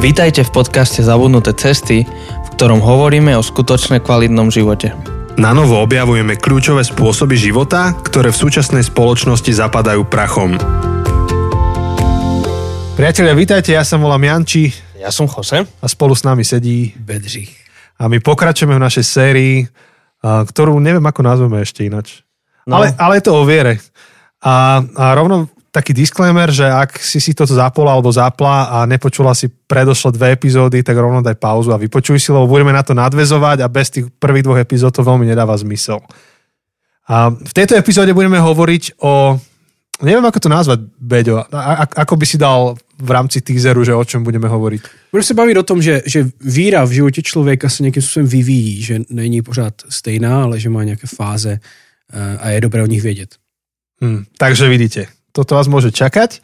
Vítajte v podcaste Zabudnuté cesty, v ktorom hovoríme o skutočne kvalitnom živote. Na novo objavujeme kľúčové spôsoby života, ktoré v súčasnej spoločnosti zapadajú prachom. Priatelia, vítajte, ja sa volám Janči Ja som Jose. a spolu s nami sedí Bedřich. a my pokračujeme v našej sérii, ktorú neviem, ako nazveme ešte inač. No. Ale, ale je to o viere. A, a rovno taký disclaimer, že ak si si toto zapola alebo zapla a nepočula si predošle dve epizódy, tak rovno daj pauzu a vypočuj si, lebo budeme na to nadvezovať a bez tých prvých dvoch epizód to veľmi nedáva zmysel. A v tejto epizóde budeme hovoriť o... Neviem, ako to nazvať, Beďo. A, ako by si dal v rámci teaseru, že o čom budeme hovoriť? Budeme se bavit o tom, že, že víra v životě člověka se nějakým způsobem vyvíjí, že není pořád stejná, ale že má nějaké fáze eh, a je dobré o nich vědět. Hm, takže vidíte, toto vás môže čakať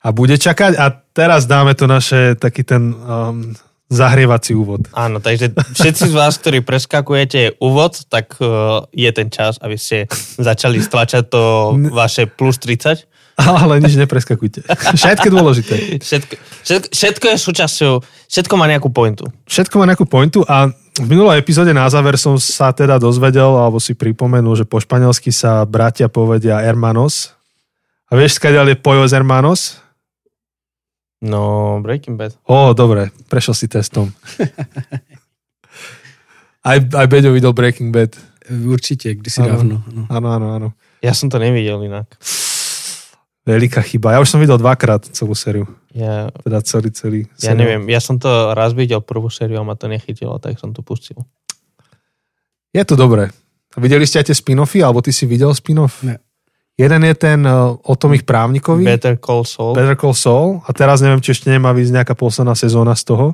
a bude čakať a teraz dáme to naše taký ten um, zahrievací úvod. Áno, takže všetci z vás, ktorí preskakujete úvod, tak uh, je ten čas, aby ste začali stlačať to vaše plus 30. Ale nič nepreskakujte. Všetko je dôležité. Všetko, všetko, všetko je súčasťou, všetko má nejakú pointu. Všetko má nejakú pointu a v minulej epizóde na záver som sa teda dozvedel, alebo si pripomenul, že po španielsky sa bratia povedia hermanos. A vieš, skadiaľ je pojos hermanos? No, Breaking Bad. Ó, dobre, prešiel si testom. Aj, aj Beďo videl Breaking Bad. Určitě, kdysi Ano. dávno. No. Áno, áno, áno. Ja som to nevidel inak. Veľká chyba. Ja už som videl dvakrát celú sériu. Ja, Teda celý, celý. ja seriál. neviem, ja som to raz videl prvú sériu a ma to nechytilo, tak som to pustil. Je to dobré. A videli ste aj tie spin-offy, alebo ty si videl spin-off? Ne. Jeden je ten uh, o tom ich právnikovi, Better Call Saul. Better Call Saul, a teraz neviem, či ešte nemá výsť nejaká posledná sezóna z toho.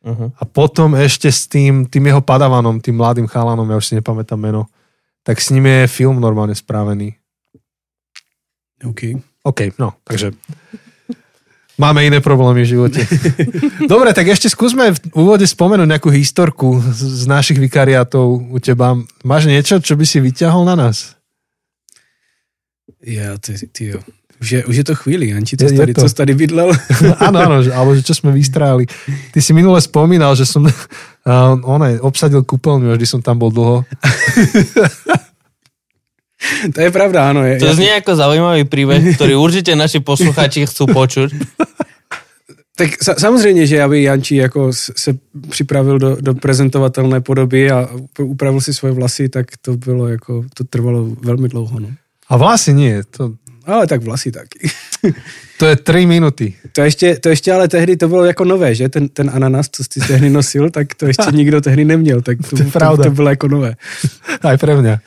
Uh-huh. A potom ešte s tým, tým jeho padavanom, tým mladým chalanom, ja už si nepamätám meno, tak s ním je film normálne spravený. OK. OK, no, takže máme iné problémy v živote. Dobre, tak ešte skúsme v úvode spomenúť nejakú historku z, z našich vikariátov u teba. Máš niečo, čo by si vyťahol na nás? Já, ty, ty jo. Už je, už je to chvíli, Janči, co Je- tady, to. co jsi tady bydlel? áno, áno, že, alebo že čo sme vystráli. Ty si minule spomínal, že som uh, one, obsadil kúpeľňu, až když som tam bol dlho. to je pravda, ano. Je, To znie ako zaujímavý príbeh, ktorý určite naši posluchači chcú počuť. Tak sa, samozřejmě, že aby Jančí jako se připravil do, do prezentovatelné podoby a upravil si svoje vlasy, tak to bylo jako, to trvalo velmi dlouho, no. A vlasy nie, to, Ale tak vlasy taky. to je 3 minúty. To ještě, to ještě ale tehdy to bylo jako nové, že? Ten, ten ananas, co jsi tehdy nosil, tak to ještě nikdo tehdy neměl, tak to, To to, to bylo jako nové. Aj pre mňa.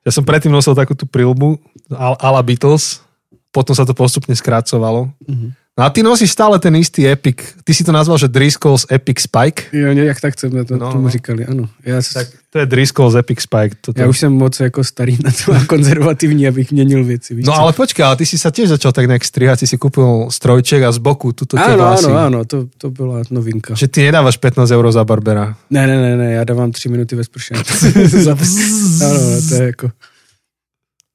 Ja som predtým nosil takú tú prilbu a la Beatles, potom sa to postupne skracovalo. Mhm. No a ty nosíš stále ten istý Epic. Ty si to nazval, že Driscoll's Epic Spike. Jo, nějak tak jsme to, No, tomu no. říkali, ano. Já, Tak to je Driscoll's Epic Spike. Toto. já už jsem moc jako starý na to a konzervativní, abych měnil věci. Víš No co? ale počkaj, ale ty si sa tiež začal tak nejak strihať, si si kúpil strojček a z boku tuto tie Ano, vlasy. ano, ano, to, to byla novinka. Že ty nedávaš 15 eur za Barbera. Ne, ne, ne, ne, já dávám tři minuty ve sprše. Za- ano, to je jako...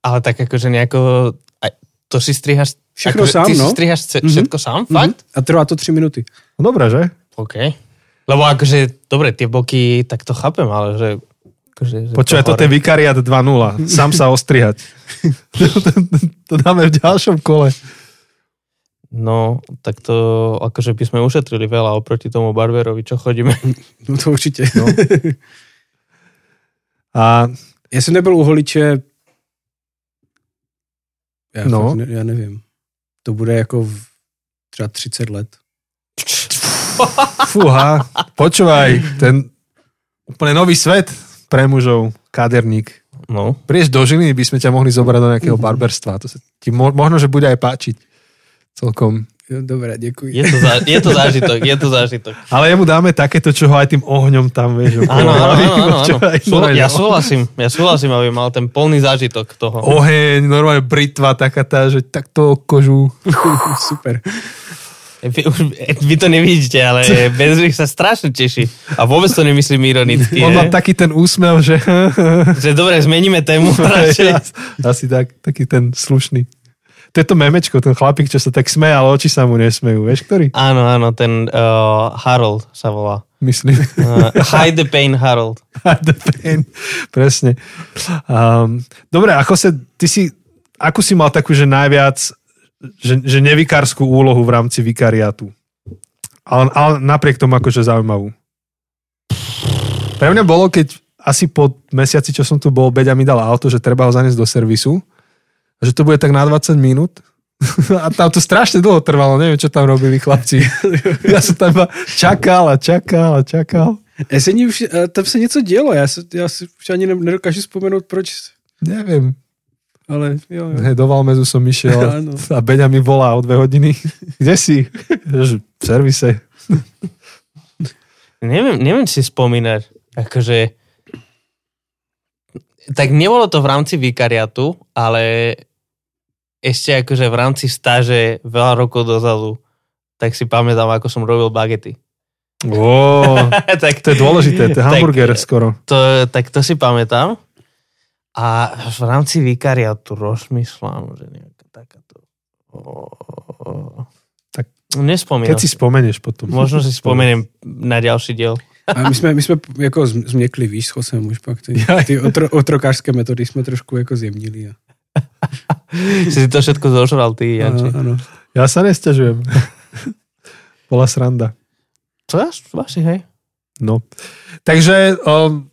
Ale tak akože nejako... Aj, to si strihaš... Všechno akože, sám, ty no. strihaš ce, Mhm. všetko sám? Fakt? Mhm. A trvá to tři minuty. No dobré, že? OK. Lebo akože, dobre, tie boky, tak to chápem, ale že... Akože, že Počúvaj, to je Vikariat 2.0. Sám sa ostrihať. to, to, to dáme v ďalšom kole. No, tak to akože by sme ušetrili veľa oproti tomu barberovi, čo chodíme. No to určitě. No. A Já jsem nebyl u holiče... Já, No. no. ne, já nevím. To bude jako v třeba 30 let. fúha, počúvaj, ten úplne nový svet pre mužov, kaderník. No, Prídeš do Žiliny, by sme ťa mohli zobrať do nejakého barberstva. To sa ti mo- možno, že bude aj páčiť. Celkom. Jo, dobré, děkuji. je to, za, je to zážitok, je to zážitok. Ale jemu dáme takéto, čo ho aj tým ohňom tam, vieš. Áno, áno, áno, ja súhlasím, ja súhlasím, aby mal ten plný zážitok toho. Oheň, normálne britva taká tá, že takto kožu. Super. Vy, už, vy to nevidíte, ale Bezrich sa strašne teší. A vôbec to nemyslím ironicky. On má taký ten úsmev, že... Že dobre, zmeníme tému radšej. Asi tak, taký ten slušný. To je to memečko, ten chlapík, čo sa tak smeje, ale oči sa mu nesmejú. Vieš, ktorý? Áno, áno, ten uh, Harold sa volá. Myslím. Uh, hide the pain Harold. The pain. Presne. Um, dobre, ako sa, ty si, ako si mal takú, že najviac, že, že nevikárskú úlohu v rámci vikariátu? Ale, ale napriek tomu akože zaujímavú. Pre mňa bolo, keď asi po mesiaci, čo som tu bol, Beďa mi dal auto, že treba ho zaniesť do servisu. A že to bude tak na 20 minút. A tam to strašne dlho trvalo, neviem, čo tam robili chlapci. Ja som tam čakal a čakal a čakal. Já se už, eh, tam se něco dělo, já, se, já si už ani ne- nedokážu vzpomenout, proč, Neviem. ale jo, jo. Hej, do Valmezu som išiel Áno. a Beňa mi volá o dve hodiny. Kde si? Že V servise. Neviem, neviem si spomínať. Akože... Tak nebolo to v rámci vikariatu, ale ešte akože v rámci stáže veľa rokov dozadu, tak si pamätám, ako som robil bagety. Ó, tak, to je dôležité, to je Tak- hamburger skoro. to, tak to si pamätám. A v rámci vikariatu rozmýšľam, že nejaká takáto... O, Tak nespomínam. Keď si spomenieš potom. Možno si spomeniem na ďalší diel. A my jsme, my jsme jako zm- změkli, víš, s Chosem už pak ty, ty otro, otrokářské metody jsme trošku jako zjemnili. A, Si to všetko zožral ty, Janči. ano, ano. Ja sa nestiažujem. Bola sranda. To je asi, hej. No. Takže um,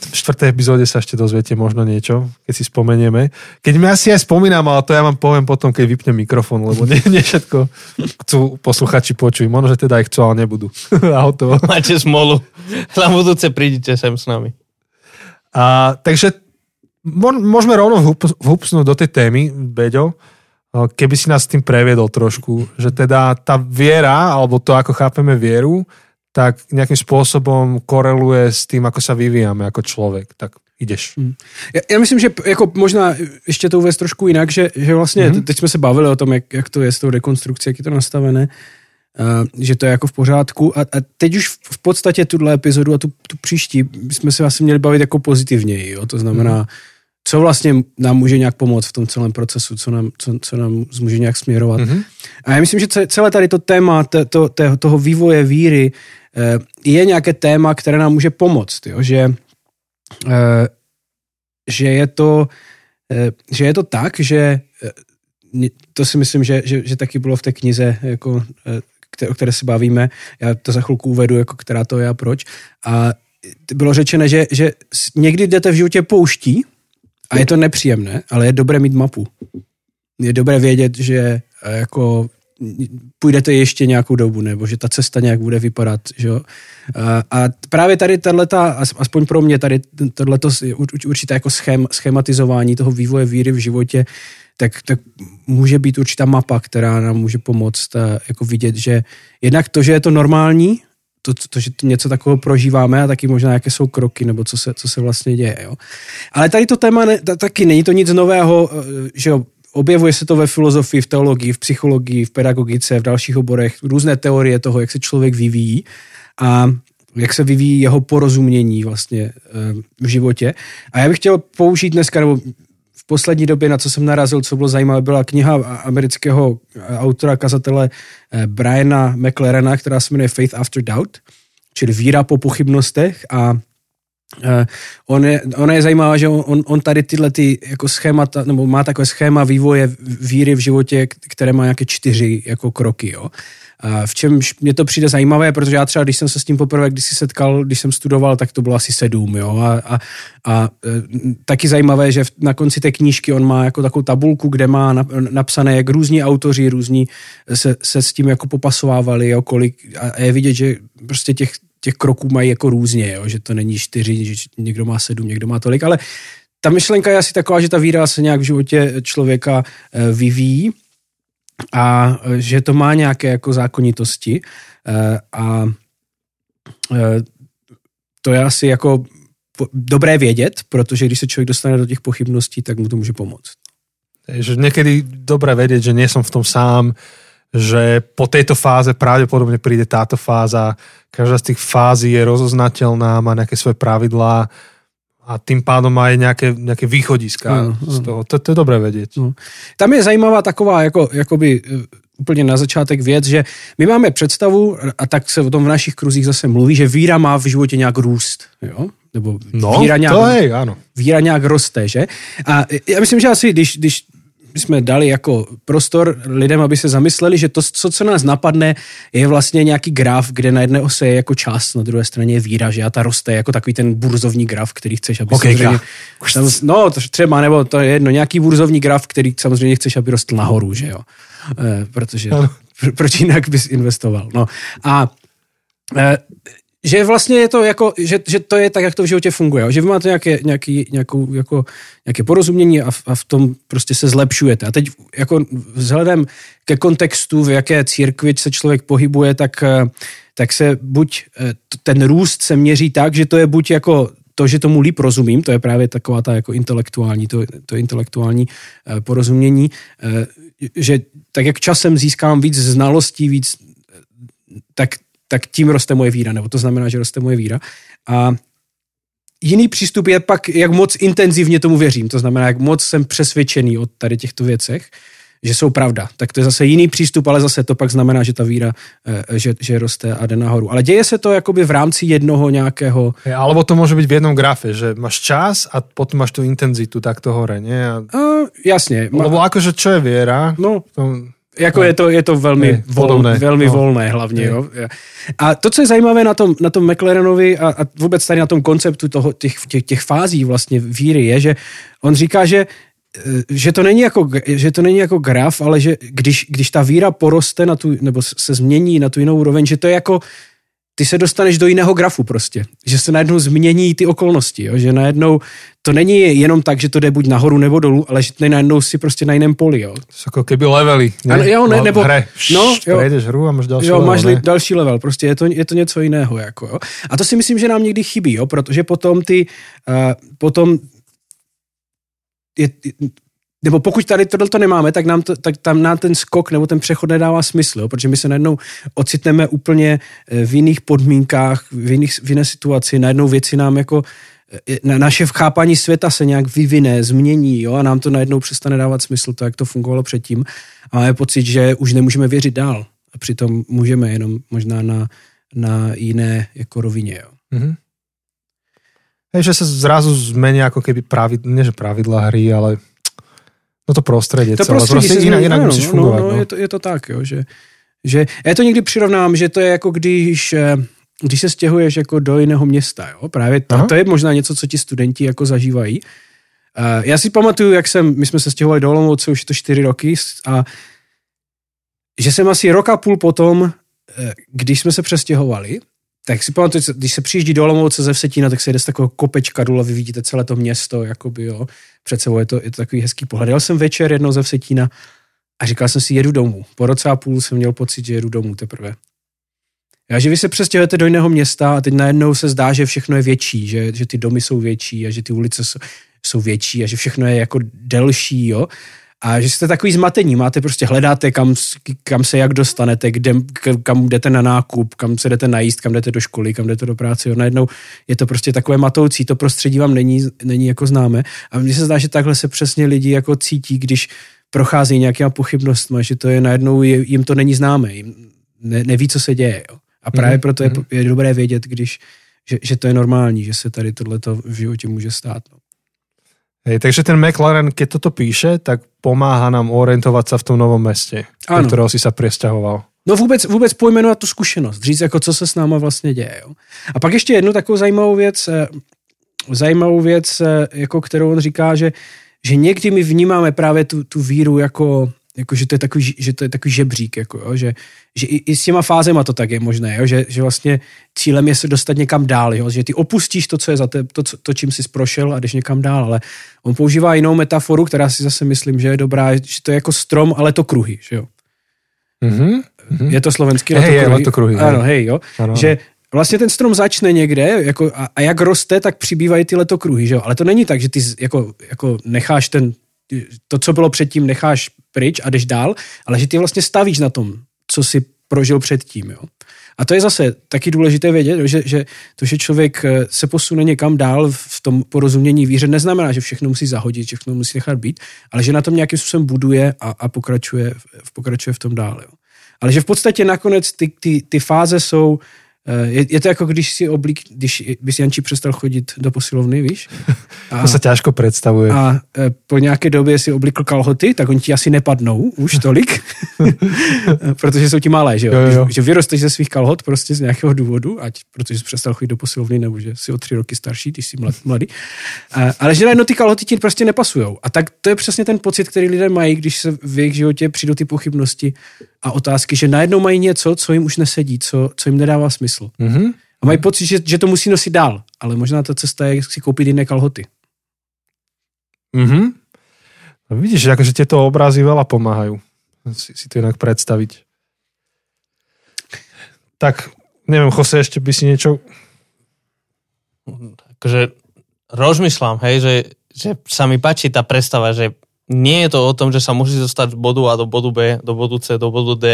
štvrtej epizóde sa ešte dozviete možno niečo, keď si spomenieme. Keď mi asi aj spomínam, ale to ja vám poviem potom, keď vypnem mikrofón, lebo nie, nie všetko chcú posluchači počuť. Možno, že teda aj chcú, ale nebudú. A hotovo. Máte smolu. Na budúce prídite sem s nami. A, takže môžeme rovno vhup- vhupsnúť do tej témy, Beďo, keby si nás tým previedol trošku, že teda tá viera, alebo to, ako chápeme vieru, tak nejakým spôsobom koreluje s tým, ako sa vyvíjame ako človek. Tak ideš. Já, já myslím, že jako možná ještě to uvést trošku jinak, že, že vlastně mm-hmm. teď jsme se bavili o tom, jak, jak to je s tou rekonstrukcí, jak je to nastavené, uh, že to je jako v pořádku a, a teď už v- podstatě tuhle epizodu a tu, tu příští jsme se asi měli bavit jako pozitivněji, jo? to znamená, mm-hmm. Co vlastně nám může nějak pomoct v tom celém procesu, co nám, co, co nám může nějak směrovat. Mhm. A já myslím, že ce- celé tady to téma to, to, to, toho vývoje víry eh, je nějaké téma, které nám může pomoct, jo? že eh, že je to, eh, že je to tak, že to si myslím, že, že, že taky bylo v té knize, jako, o které se bavíme, já to za chvilku uvedu, jako která to je a proč. A bylo řečené, že, že někdy jdete v životě pouští a je to nepříjemné, ale je dobré mít mapu. Je dobré vědět, že eh, jako půjdete ještě nějakou dobu, nebo že ta cesta nějak bude vypadat. Že? A, a právě tady tato, aspoň pro mě, tady tohleto určité jako schém, schematizování toho vývoje víry v životě, tak, tak může být určitá mapa, která nám může pomoct a, jako vidět, že jednak to, že je to normální, to, to, že to něco takového prožíváme a taky možná, jaké jsou kroky, nebo co se, co se vlastně děje. Jo. Ale tady to téma ne, ta- taky není to nic nového, eh, že jo, objevuje se to ve filozofii, v teologii, v psychologii, v pedagogice, v dalších oborech, různé teorie toho, jak se člověk vyvíjí a jak se vyvíjí jeho porozumění vlastně eh, v životě. A já bych chtěl použít dneska, nebo poslední době, na co jsem narazil, co bylo zajímavé, byla kniha amerického autora, kazatele eh, Briana McLarena, která se jmenuje Faith After Doubt, čili víra po pochybnostech a Uh, on je, ona je zajímavá, že on, on tady tyhle ty jako schémata, nebo má takové schéma vývoje víry v životě, které má nějaké čtyři jako kroky, jo. A v čemž mě to přijde zajímavé, protože já třeba, když jsem se s tím poprvé když si setkal, když jsem studoval, tak to bylo asi sedm, jo. A, a, a e, taky zajímavé, že na konci té knížky on má jako takovou tabulku, kde má nap- napsané, jak různí autoři, různí se, se s tím jako popasovávali, jo, kolik, a je vidět, že prostě těch těch kroků mají jako různě, jo? že to není čtyři, že někdo má sedm, někdo má tolik, ale ta myšlenka je asi taková, že ta víra se nějak v životě člověka eh, vyvíjí a eh, že to má nějaké jako zákonitosti eh, a eh, to je asi jako dobré vědět, protože když se člověk dostane do těch pochybností, tak mu to může pomoct. Že niekedy dobre vedieť, že nie som v tom sám, že po tejto fáze pravdepodobne príde táto fáza. Každá z tých fází je rozoznateľná, má nejaké svoje pravidlá a tým pádom má aj nejaké, nejaké východiska Áno, z toho. To, to je dobré vedieť. No. Tam je zajímavá taková, jako, jakoby eh, úplně na začátek věc, že my máme představu, a tak se o tom v našich kruzích zase mluví, že víra má v životě nějak růst, jo? Nebo No, víra nějak, to hej, áno. víra nějak roste, že? A já myslím, že asi, když, když jsme dali jako prostor lidem, aby se zamysleli, že to, co, co nás napadne, je vlastně nějaký graf, kde na jedné ose je jako čas, na druhé straně je víra, že a ta roste jako takový ten burzovní graf, který chceš, aby Okejka. samozřejmě, tam, no třeba, nebo to je jedno, nějaký burzovní graf, který samozřejmě chceš, aby rostl nahoru, že jo, e, protože Ano. pr- proč jinak bys investoval, no a e, že vlastně je to jako, že, že to je tak, jak to v životě funguje, že vy máte nějaké, nějaký, nějakou, jako, nějaké porozumění a v, a v tom prostě se zlepšujete. A teď jako vzhledem ke kontextu, v jaké církvi se člověk pohybuje, tak, eh, tak se buď eh, ten růst se měří tak, že to je buď jako to, že tomu líp rozumím, to je právě taková ta jako intelektuální, to, to intelektuální eh, porozumění, že tak jak časem získám víc znalostí, víc tak, tak tím roste moje víra, nebo to znamená, že roste moje víra. A jiný přístup je pak, jak moc intenzivně tomu věřím, to znamená, jak moc jsem přesvědčený o tady těchto věcech, že jsou pravda. Tak to je zase jiný přístup, ale zase to pak znamená, že ta víra, eh, že, že roste a jde nahoru. Ale děje se to jakoby v rámci jednoho nějakého... Hej, Alebo to môže byť v jednom grafe, že máš čas a potom máš tú intenzitu takto hore, nie? A, Uh, jasně. Lebo akože čo je viera? no, To, Jako je to, je to velmi, Je, vol, podobné. velmi No. volné hlavně. Je. Jo. A to, co je zajímavé na tom, na tom McLarenovi a, a vůbec tady na tom konceptu toho, těch, těch, těch fází vlastně víry je, že on říká, že eh, že to není jako, že to není jako graf, ale že když, když ta víra poroste na tu, nebo se změní na tu jinou úroveň, že to je jako ty se dostaneš do jiného grafu prostě. Že se najednou změní ty okolnosti, jo? že najednou to není jenom tak, že to jde buď nahoru nebo dolů, ale že najednou si prostě na jiném poli. Jo? sú ako keby levely. Nie? Ano, jo, ne, No, nebo- hre. no, jo. Prejdeš hru a máš ďalší Jo, level, máš ne? další level, prostě je to, je to něco jiného. Jako, jo. A to si myslím, že nám někdy chybí, jo, protože potom ty, uh, potom je, nebo pokud tady tohle to nemáme, tak nám, to, tak tam nám ten skok nebo ten přechod nedává smysl, jo, protože my se najednou ocitneme úplně eh, v jiných podmínkách, v, jiných, v jiné situaci, najednou věci nám jako eh, na naše chápání světa se nějak vyvine, změní jo, a nám to najednou přestane dávat smysl, to, jak to fungovalo předtím. A máme pocit, že už nemůžeme věřit dál. A přitom můžeme jenom možná na, na jiné jako rovině. Jo. Mhm. Hej, že sa zrazu zmenia ako keby pravidla, nie že pravidla hry, ale no to prostredie To celé. prostředí Proste se inak, změní, inak ano, musíš no, fungovat. No, No, je, to, je to tak, jo, že, že já to někdy přirovnám, že to je jako když, eh, když se stěhuješ jako do jiného města. Jo? Právě to, Aha. to je možná něco, co ti studenti jako zažívají. Eh, Já si pamatuju, jak jsem, my jsme se stěhovali do Olomouce, už je to čtyři roky a že jsem asi rok a půl potom, eh, když jsme se přestěhovali, tak si pamatuju, když se přijíždí do Olomouce ze Vsetína, tak se jde z takového kopečka důle, vy vidíte celé to město, jakoby, jo, před sebou je to, je to takový hezký pohled. Jel jsem večer jednou ze Vsetína a říkal jsem si, jedu domů. Po roce a půl jsem měl pocit, že jedu domů teprve. Já, že vy se přestěhujete do jiného města a teď najednou se zdá, že všechno je větší, že, že ty domy jsou větší a že ty ulice jsou, jsou větší a že všechno je jako delší, jo. A že jste takový zmatení, máte prostě hledáte, kam, kam se jak dostanete, kde, kam jdete na nákup, kam se jdete najíst, kam jdete do školy, kam jdete do práce. Jo. Najednou je to prostě takové matoucí, to prostředí vám není, není jako známe. A mně se zdá, že takhle se přesně lidi jako cítí, když prochází nějakýma pochybnostmi, že to je najednou, je, jim to není známe, jim ne, neví, co se děje. Jo. A právě Mhm, proto je, mhm. je dobré vědět, když, že, že to je normální, že se tady tohleto v životě může stát. No. Hej, takže ten McLaren, keď toto píše, tak pomáha nám orientovať sa v tom novom meste, do Ano. ktorého si sa presťahoval. No vůbec, vůbec pojmenovat tu zkušenost, říct jako co se s náma vlastně děje. Jo. A pak ještě jednu takovou zajímavou věc, eh, zajímavou věc, eh, jako kterou on říká, že, že někdy my vnímáme právě tu, tu víru jako, jako že, to je takový, že to je takový žebřík, jako, jo, že, že i, i, s těma fázema to tak je možné, jo, že, že vlastně cílem je se dostat někam dál, jo, že ty opustíš to, co je za te, to, co- to, čím jsi prošel a jdeš někam dál, ale on používá jinou metaforu, která si zase myslím, že je dobrá, že to je jako strom, ale to kruhy, že jo. Mhm. Mhm. Je to slovenský Hej, letokruhy? je, letokruhy. Ano, hej, jo. Ano, Že vlastně ten strom začne někde jako, a, a jak roste, tak přibývají ty letokruhy, že jo. Ale to není tak, že ty jako, jako necháš ten, to, co bylo předtím, necháš pryč a jdeš dál, ale že ty vlastně stavíš na tom, co si prožil předtím, jo. A to je zase taky důležité vědět, že, že to, že člověk eh, se posune někam dál v tom porozumění víře, neznamená, že všechno musí zahodit, že všechno musí nechat být, ale že na tom nějakým způsobem buduje a, a pokračuje, pokračuje v tom dále. Jo. Ale že v podstatě nakonec ty, ty, ty fáze jsou je, je to jako když si oblík, když bys Janči přestal chodit do posilovny, víš? A, to se těžko představuje. A e, po nějaké době si oblíkl kalhoty, tak oni ti asi nepadnou už tolik, protože jsou ti malé, že jo? jo, jo. Že vyrosteš ze svých kalhot prostě z nějakého důvodu, ať protože jsi přestal chodit do posilovny, nebo že jsi o tři roky starší, ty jsi mladý. A, ale že najednou ty kalhoty ti prostě nepasujou. A tak to je přesně ten pocit, který lidé mají, když se v jejich životě přijdou ty pochybnosti a otázky, že najednou mají něco, co jim už nesedí, co, co jim nedává smysl. Mm-hmm. A mají pocit, že, že to musí nosit dál, ale možná ta cesta je si koupit jiné kalhoty. Mm-hmm. No vidíš, akože tieto obrazy veľa pomáhajú si, si to inak predstaviť. Tak, neviem, Jose, ešte by si niečo... Akože rozmýšľam, hej, že, že sa mi páči tá predstava, že nie je to o tom, že sa musí dostať z bodu A do bodu B, do bodu C, do bodu D,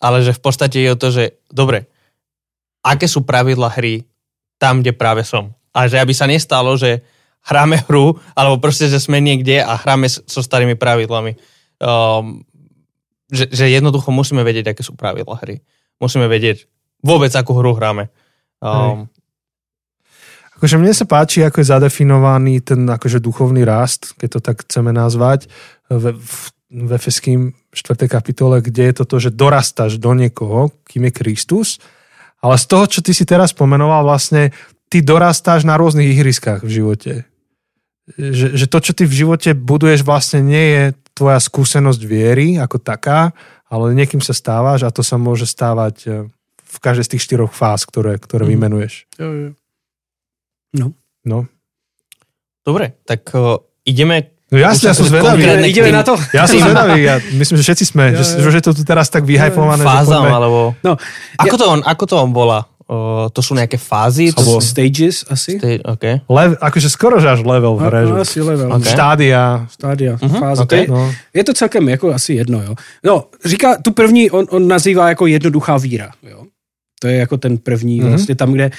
ale že v podstate je o to, že dobre, aké sú pravidla hry tam, kde práve som. A že aby sa nestalo, že hráme hru, alebo proste, že sme niekde a hráme so starými pravidlami. Um, že, že jednoducho musíme vedieť, aké sú pravidla hry. Musíme vedieť vôbec, akú hru hráme. Um, Akože mne sa páči, ako je zadefinovaný ten akože duchovný rast, keď to tak chceme nazvať, v, v, v Efeským 4. kapitole, kde je toto, že dorastáš do niekoho, kým je Kristus, ale z toho, čo ty si teraz pomenoval, vlastne ty dorastáš na rôznych ihriskách v živote. Že, že to, čo ty v živote buduješ, vlastne nie je tvoja skúsenosť viery ako taká, ale niekým sa stávaš a to sa môže stávať e, v každej z tých štyroch fáz, ktoré, ktoré mm. vymenuješ. Jo, jo. No. No. Dobre, tak uh, ideme No jasne, ja som zvedavý. Ideme na to. Ja som zvedavý. Ja myslím, že všetci sme. Ja, že, že to tu teraz tak vyhajpované. Fázam, alebo... No, ako, ja... to on, ako to on volá? Uh, to sú nejaké fázy? To sú stages asi. Sta- okay. Le- akože skoro že až level v hre. No, asi level. Okay. Štádia. Stádia, uh-huh. fáze. Okay. No. Je to celkem jako asi jedno. Jo. No, říká, tu první on, on nazývá jako jednoduchá víra. Jo. To je jako ten první, mm-hmm. vlastně tam, kde,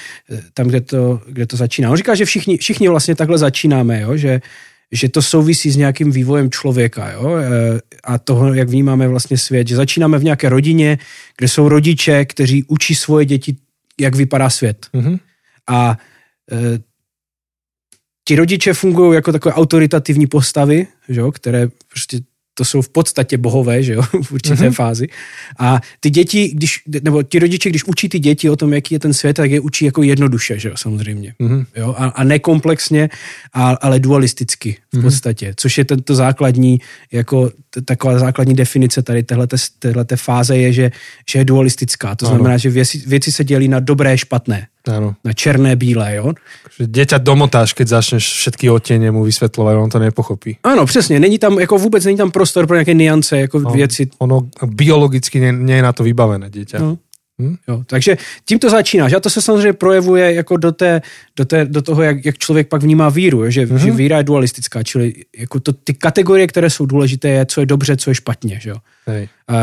tam kde, to, kde to začíná. On říká, že všichni, všichni vlastně takhle začínáme, jo? Že, že to souvisí s nějakým vývojem člověka jo? E, a toho, jak vnímáme vlastně svět. Že začínáme v nějaké rodině, kde jsou rodiče, kteří učí svoje děti jak vypadá svět. Mm-hmm. A e, ti rodiče fungují jako takové autoritativní postavy, že jo, které prostě to jsou v podstatě bohové, že jo, v určité mm-hmm. fázi. A ty děti, když, nebo ti rodiče, když učí ty děti o tom, jaký je ten svět, tak je učí jako jednoduše, že jo, samozřejmě. Mm-hmm. Jo, a, a nekomplexně, a, ale dualisticky v mm-hmm. podstatě, což je tento základní, jako t- taková základní definice tady téhleté fáze je, že, že je dualistická. To ano. znamená, že věci, věci se dělí na dobré, špatné. Ano. Na černé, bílé, jo? Děťa domotáš, keď začneš všetky otěně mu vysvětlovat, on to nepochopí. Ano, přesně, není tam, jako vůbec není tam prostor pro nějaké niance, jako no, věci. Ono biologicky je na to vybavené dítě. No. Hm? Jo, takže tím to začínáš. A to se samozřejmě projevuje jako do, té, do, té, do toho, jak, jak člověk pak vnímá víru, že, mm-hmm. že víra je dualistická, čili jako to, ty kategorie, které jsou důležité, je, co je dobře, co je špatně. Že jo? Hej. Uh,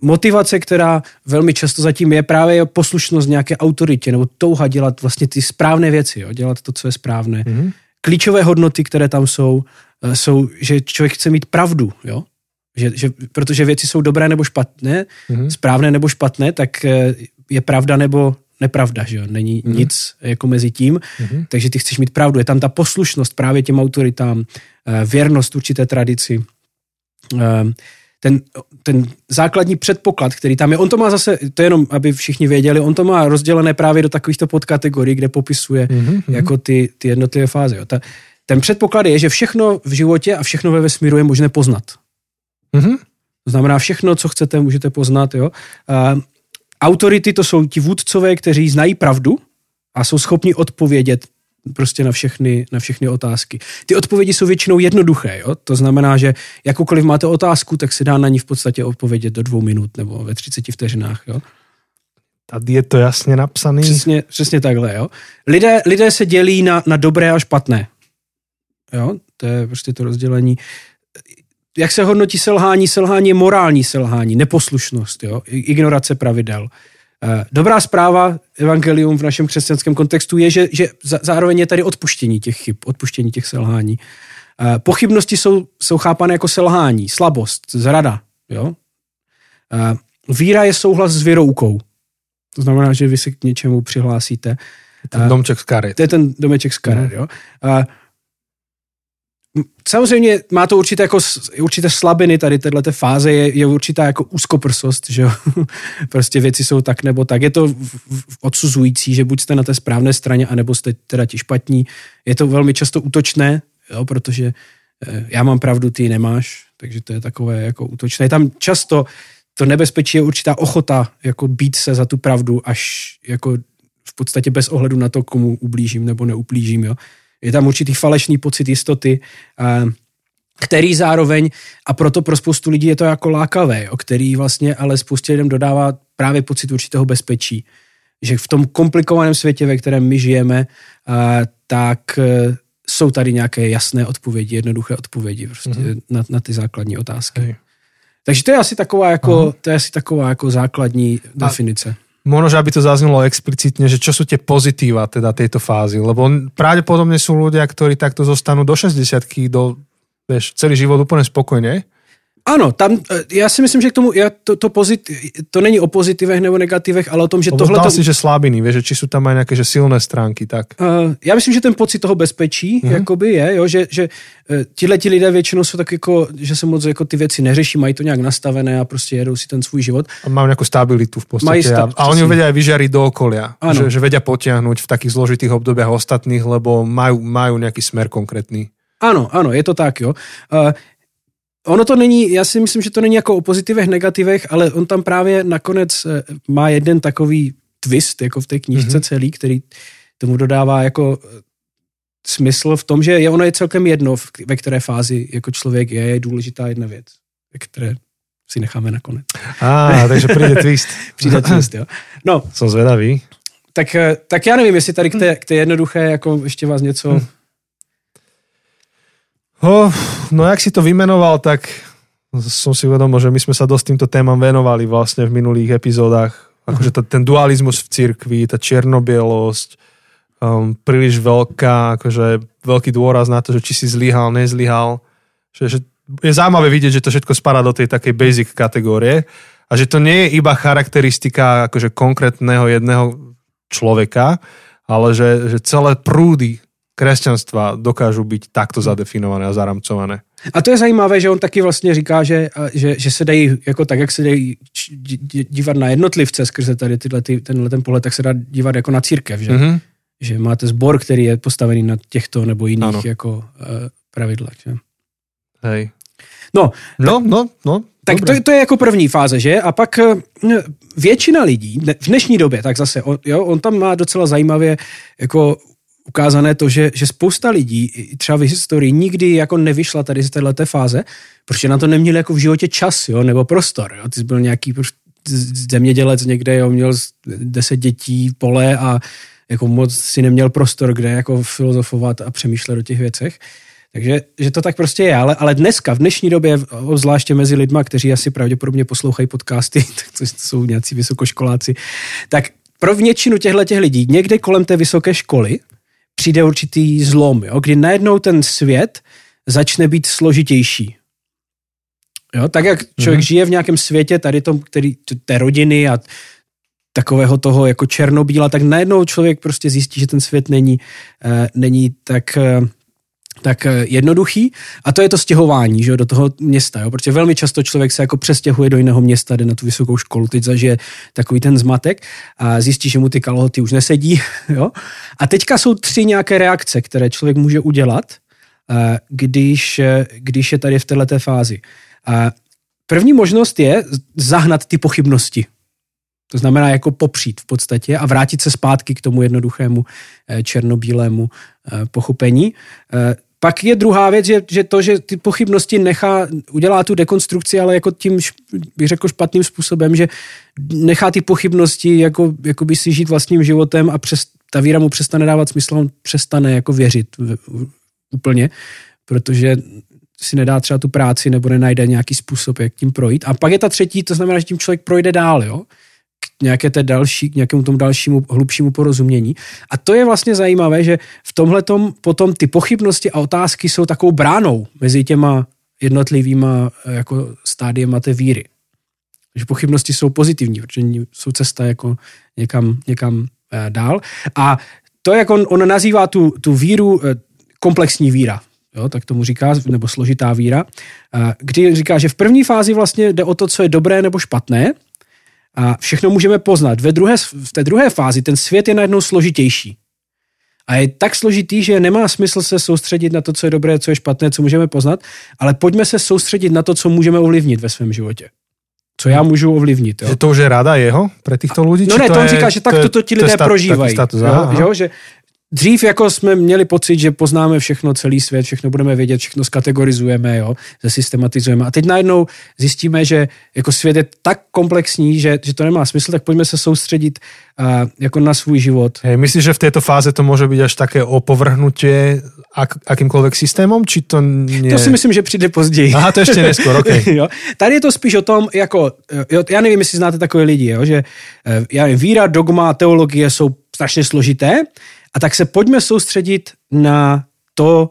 motivace, která velmi často zatím je právě poslušnost nějaké autoritě nebo touha dělat vlastně ty správné věci, jo? dělat to, co je správné. Mm-hmm. Klíčové hodnoty, které tam jsou, eh, jsou, že člověk chce mít pravdu, jo? Že, že, protože věci jsou dobré nebo špatné, mm-hmm. správné nebo špatné, tak eh, je pravda nebo nepravda, že jo? Není mm-hmm. nic jako mezi tím, mm-hmm. takže ty chceš mít pravdu. Je tam ta poslušnost právě těm autoritám, eh, věrnost určité tradici, ten, ten základní předpoklad, který tam je, on to má zase, to je jenom, aby všichni věděli, on to má rozdělené právě do takovýchto podkategorií, kde popisuje mm-hmm. jako ty, ty jednotlivé fáze. Jo. Ta, ten předpoklad je, že všechno v životě a všechno ve vesmíru je možné poznat. Mm-hmm. To znamená, všechno, co chcete, můžete poznat. Jo. Uh, autority to jsou ti vůdcové, kteří znají pravdu a jsou schopni odpovědět prostě na všechny, na všechny otázky. Ty odpovědi jsou většinou jednoduché, jo? to znamená, že jakoukoliv máte otázku, tak se dá na ní v podstatě odpovědět do dvou minut nebo ve 30 vteřinách. Jo? Tady je to jasně napsané. Přesně, přesně takhle. Jo? Lidé, lidé se dělí na, na dobré a špatné. Jo? To je prostě to rozdělení. Jak se hodnotí selhání? Selhání je morální selhání, neposlušnost, jo? ignorace pravidel. Dobrá zpráva, evangelium v našem křesťanském kontextu je, že, že zároveň je tady odpuštění těch chyb, odpuštění těch selhání. Eh, pochybnosti jsou, jsou chápané jako selhání, slabost, zrada. Jo? Eh, víra je souhlas s věroukou. To znamená, že vy se k něčemu přihlásíte. Ten domček z karet. To je ten domeček z karet, mm. jo. Samozřejmě má to určité, jako, určité slabiny tady této fáze, je, je určitá jako úzkoprsost, že jo? prostě věci jsou tak nebo tak. Je to odsuzující, že buď jste na té správné straně, anebo jste teda ti špatní. Je to velmi často útočné, jo? protože eh, já mám pravdu, ty nemáš, takže to je takové jako útočné. Je tam často to nebezpečí je určitá ochota jako být se za tu pravdu, až jako v podstatě bez ohledu na to, komu ublížím nebo neublížím, jo je tam určitý falešný pocit jistoty, eh, který zároveň, a proto pro spoustu lidí je to jako lákavé, o který vlastně ale spoustě lidem dodává právě pocit určitého bezpečí. Že v tom komplikovaném světě, ve kterém my žijeme, eh, tak eh, jsou tady nějaké jasné odpovědi, jednoduché odpovědi prostě mm-hmm. na, na ty základní otázky. Hej. Takže to je asi taková jako, to je asi taková jako základní a definice možno, aby to zaznelo explicitne, že čo sú tie pozitíva teda tejto fázy, lebo pravdepodobne sú ľudia, ktorí takto zostanú do 60 do vieš, celý život úplne spokojne ano, tam, eh, já si myslím, že k tomu, já to, to, pozit, to není o pozitivech nebo negativech, ale o tom, že tohle... To... si, že slabiny, víš, že či jsou tam aj nějaké že silné stránky, tak. Uh, já myslím, že ten pocit toho bezpečí, mm-hmm. jakoby je, jo, že, že uh, tihle ti lidé většinou jsou tak jako, že se moc jako ty věci neřeší, mají to nějak nastavené a prostě jedou si ten svůj život. A mají nějakou stabilitu v podstatě. Stav, a, a oni vedia aj vyžariť do okolia, že, že vedia potiahnuť v takých zložitých obdobiach ostatných, lebo majú, majú nejaký smer konkrétny. Ano, ano, je to tak, jo. Uh, ono to není, já si myslím, že to není jako o pozitivech, negativech, ale on tam právě nakonec eh, má jeden takový twist, jako v té knížce mm-hmm. celý, který tomu dodává jako eh, smysl v tom, že je, ono je celkem jedno, ve které fázi jako člověk je, je důležitá jedna věc, ve které si necháme nakonec. A, ah, takže přijde twist. přijde twist, jo. No. Jsem zvedavý. Tak, eh, tak já nevím, jestli tady k té, k té jednoduché, jako ještě vás něco... Hmm Oh, no jak si to vymenoval, tak som si uvedomil, že my sme sa dosť týmto témam venovali vlastne v minulých epizódach. Akože ta, ten dualizmus v cirkvi, tá čiernobielosť, um, príliš veľká, akože veľký dôraz na to, že či si zlyhal, nezlyhal. Že, že je zaujímavé vidieť, že to všetko spadá do tej takej basic kategórie a že to nie je iba charakteristika akože konkrétneho jedného človeka, ale že, že celé prúdy kresťanstva dokážu být takto zadefinované a zaramcované. A to je zajímavé, že on taky vlastně říká, že, že, že se dají, jako tak, jak se dají dívat na jednotlivce skrze tady tyhle, ty, tenhle ten pohled, tak se dá dívat jako na církev, že? Mm-hmm. Že máte sbor, který je postavený na těchto nebo jiných ano. jako uh, pravidlech, že? Hej. No, no, no, no. Tak to, to je jako první fáze, že? A pak eh, většina lidí v dnešní době, tak zase, on, jo, on tam má docela zajímavě jako ukázané to, že, že spousta lidí třeba v historii nikdy jako nevyšla tady z této fáze, protože na to neměli jako v životě čas, jo, nebo prostor. Jo. Ty jsi byl nějaký zemědělec někde, jo, měl deset dětí, pole a jako moc si neměl prostor, kde jako filozofovat a přemýšlet o těch věcech. Takže že to tak prostě je, ale, ale dneska, v dnešní době, obzvláště mezi lidma, kteří asi pravděpodobně poslouchají podcasty, tak to jsou nějací vysokoškoláci, tak pro většinu těchto těch lidí někde kolem té vysoké školy přijde určitý zlom, jo, kdy najednou ten svět začne být složitější. Jo, tak jak člověk mm-hmm. žije v nějakém světě, tady tom, který, té rodiny a takového toho jako černobíla, tak najednou člověk prostě zjistí, že ten svět není, uh, není tak uh, tak eh, jednoduchý a to je to stěhování že, do toho města, jo? protože velmi často člověk se jako přestěhuje do jiného města, jde na tu vysokou školu, teď zažije takový ten zmatek a zjistí, že mu ty kalhoty už nesedí. Jo? A teďka jsou tři nějaké reakce, které člověk může udělat, eh, když, eh, když je tady v této fázi. První možnost je zahnat ty pochybnosti. To znamená jako popřít v podstatě a vrátit se zpátky k tomu jednoduchému černobílému pochopení. Pak je druhá věc, že, že to, že ty pochybnosti nechá, udělá tu dekonstrukci, ale jako tím, bych řekl, špatným způsobem, že nechá ty pochybnosti jako, jako by si žít vlastním životem a přes, ta víra mu přestane dávat smysl, on přestane jako věřit úplně, protože si nedá třeba tu práci nebo nenajde nějaký způsob, jak tím projít. A pak je ta třetí, to znamená, že tím člověk projde dál, jo? Nějaké té další, k nějakému tomu dalšímu hlubšímu porozumění. A to je vlastně zajímavé, že v tomhle potom ty pochybnosti a otázky jsou takovou bránou mezi těma jednotlivýma eh, jako stádiema té víry. Že pochybnosti jsou pozitivní, protože jsou cesta jako někam, někam eh, dál. A to, jak on, on nazývá tu, tu víru eh, komplexní víra, jo, tak tomu říká, nebo složitá víra, kdy říká, že v první fázi vlastně jde o to, co je dobré nebo špatné, a všechno můžeme poznat. Ve druhé, v té druhé fázi ten svět je najednou složitější. A je tak složitý, že nemá smysl se soustředit na to, co je dobré, co je špatné, co můžeme poznat, ale pojďme se soustředit na to, co můžeme ovlivnit ve svém životě. Co já můžu ovlivnit. Jo? Že to už je rada jeho pre těchto lidí? No ne, to, on říká, že tak to, to ti lidé to prožívají. Status, jo, jo, že Dřív jako jsme měli pocit, že poznáme všechno, celý svět, všechno budeme vědět, všechno skategorizujeme, jo, zesystematizujeme. A teď najednou zjistíme, že jako svět je tak komplexní, že, že to nemá smysl, tak pojďme se soustředit uh, jako na svůj život. Hey, myslíš, že v této fáze to může být až také opovrhnutie ak, akýmkoľvek systémem, či to nie... To si myslím, že přijde později. Aha, to ještě neskôr, okay. jo. Tady je to spíš o tom, jako, jo, já nevím, jestli znáte takové lidi, jo, že eh, já nevím, víra, dogma, teologie jsou strašně složité, a tak se pojďme soustředit na to,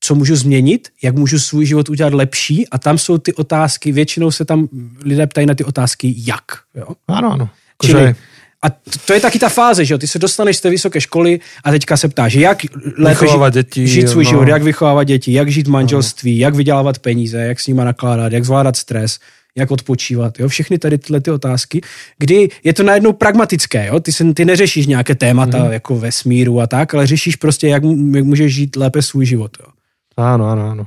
co můžu změnit, jak můžu svůj život udělat lepší a tam jsou ty otázky, většinou se tam lidé ptají na ty otázky, jak. Jo? Ano, ano. Čili, a to je taky ta fáze, že jo? Ty se dostaneš z té vysoké školy a teďka se ptáš, jak lépe žít, děti, žít svůj no. život, jak vychovávat děti, jak žít v manželství, no. jak vydělávat peníze, jak s nima nakládat, jak zvládat stres, jak odpočívat, jo, všechny tady tyhle ty otázky, kdy je to najednou pragmatické, jo, ty, se, ty neřešíš nějaké témata mm. jako vesmíru a tak, ale řešíš prostě, jak, jak můžeš žít lépe svůj život, jo. Ano, ano, ano.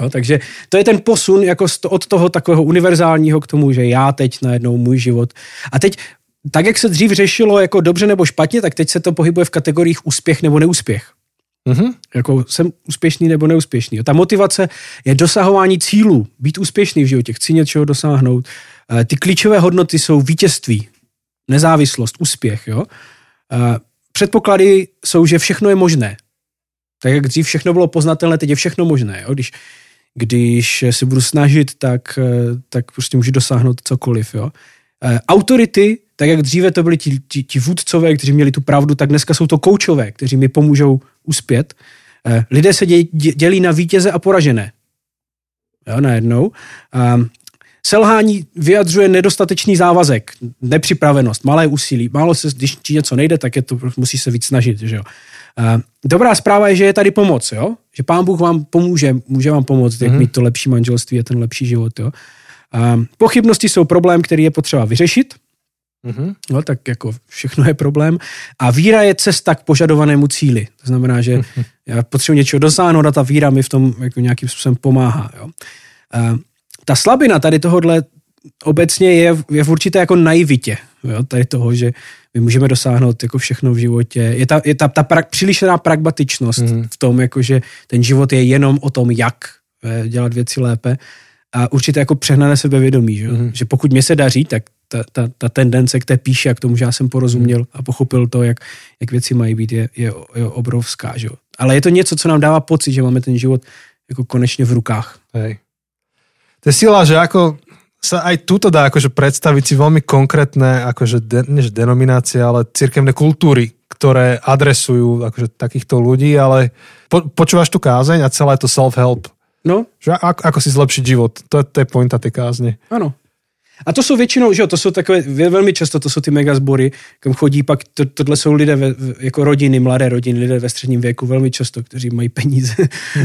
Jo, takže to je ten posun jako od toho takového univerzálního k tomu, že já teď najednou můj život. A teď, tak jak se dřív řešilo jako dobře nebo špatně, tak teď se to pohybuje v kategoriích úspěch nebo neúspěch. Mm-hmm. Jako jsem úspěšný nebo neúspěšný. Ta motivace je dosahování cílů, být úspěšný v životě, chci něčeho dosáhnout. Eh, ty klíčové hodnoty jsou vítězství, nezávislost, úspěch. Jo? Eh, předpoklady jsou, že všechno je možné. Tak jak dřív všechno bylo poznatelné, teď je všechno možné. Jo? Když, když se budu snažit, tak, eh, tak prostě můžu dosáhnout cokoliv. Jo? Autority, tak jak dříve to byli ti, ti, ti vůdcové, kteří měli tu pravdu, tak dneska jsou to koučové, kteří mi pomůžou uspět. Eh, lidé se dělí na vítěze a poražené. Jo, najednou. Um, selhání vyjadřuje nedostatečný závazek, nepřipravenost, malé úsilí. Málo se, když ti něco nejde, tak je to, musí se víc snažit. Že jo. Uh, dobrá zpráva je, že je tady pomoc, jo? že pán Bůh vám pomůže, může vám pomoct, jak mm-hmm. mít to lepší manželství a ten lepší život. Jo? Uh, pochybnosti jsou problém, který je potřeba vyřešit. Mm-hmm. No, tak jako všechno je problém. A víra je cesta k požadovanému cíli. To znamená, že mm-hmm. já potřebuji něčeho dosáhnout a ta víra mi v tom jako nějakým způsobem pomáhá. Jo. A ta slabina tady tohohle obecně je, je v určité jako naivitě. Jo, tady toho, že my můžeme dosáhnout jako všechno v životě. Je ta, je ta, ta pra, přílišná pragmatičnost mm-hmm. v tom, jako, že ten život je jenom o tom, jak eh, dělat věci lépe a určitě jako přehnané sebevědomí, že? Mm-hmm. že pokud mě se daří, tak ta, ta, ta tendence k té píše, k tomu, že já jsem porozuměl a pochopil to, jak, jak věci mají být, je, je, je obrovská. Že? Ale je to něco, co nám dává pocit, že máme ten život jako konečně v rukách. Hej. To je sila, že jako sa aj tuto dá akože predstaviť si veľmi konkrétne akože de, než denominácie, ale cirkevné kultúry, ktoré adresujú akože takýchto ľudí, ale po, počúvaš tu kázeň a celé to self-help. No. Že ako, ako si zlepšiť život. To, to je pointa tej kázne. Ano. A to jsou většinou, že jo, to jsou takové, velmi často to jsou ty megazbory, kam chodí pak, to, tohle jsou lidé ve, jako rodiny, mladé rodiny, lidé ve středním věku, velmi často, kteří mají peníze,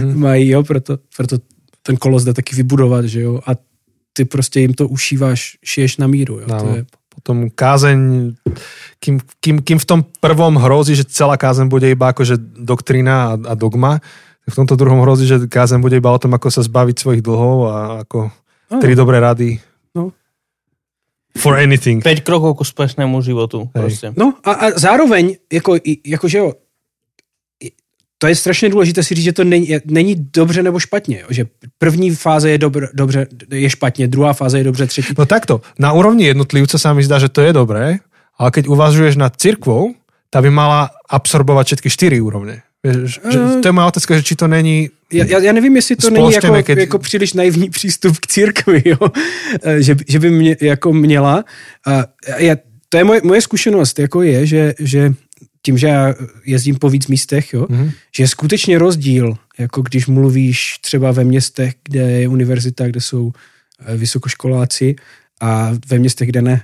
mm. mají, jo, proto, proto ten kolos jde taky vybudovat, že jo, a ty prostě jim to ušíváš, šiješ na míru, jo, to je... Potom kázeň, kým, kým, kým v tom prvom hrozí, že celá kázeň bude iba akože doktrína a, a dogma, v tomto druhom hrozí, že kázeň bude iba o tom, ako sa zbaviť svojich dlhov a ako tri dobré rady. No, For anything. 5 krokov k úspěšnému životu. Prostě. No a, a zároveň, jako, jako že jo, to je strašně důležité si říct, že to není, není dobře nebo špatně. Že první fáze je dobře, dobře, je špatně, druhá fáze je dobře, třetí. No takto, na úrovni jednotlivce sa mi zdá, že to je dobré, ale keď uvažuješ nad církvou, ta by mala absorbovat všetky čtyři úrovně. Že, uh, to je moja otázka, že či to není já, já nevím, jestli to není jako, keď... jako příliš naivní přístup k církvi, jo? Eh, že, že by mě jako měla. Já, to je moje, moje zkušenost, jako je, že, že tím, že já jezdím po víc místech, jo, Mhm. že je skutečně rozdíl, jako když mluvíš třeba ve městech, kde je univerzita, kde jsou eh, vysokoškoláci a ve městech, kde ne.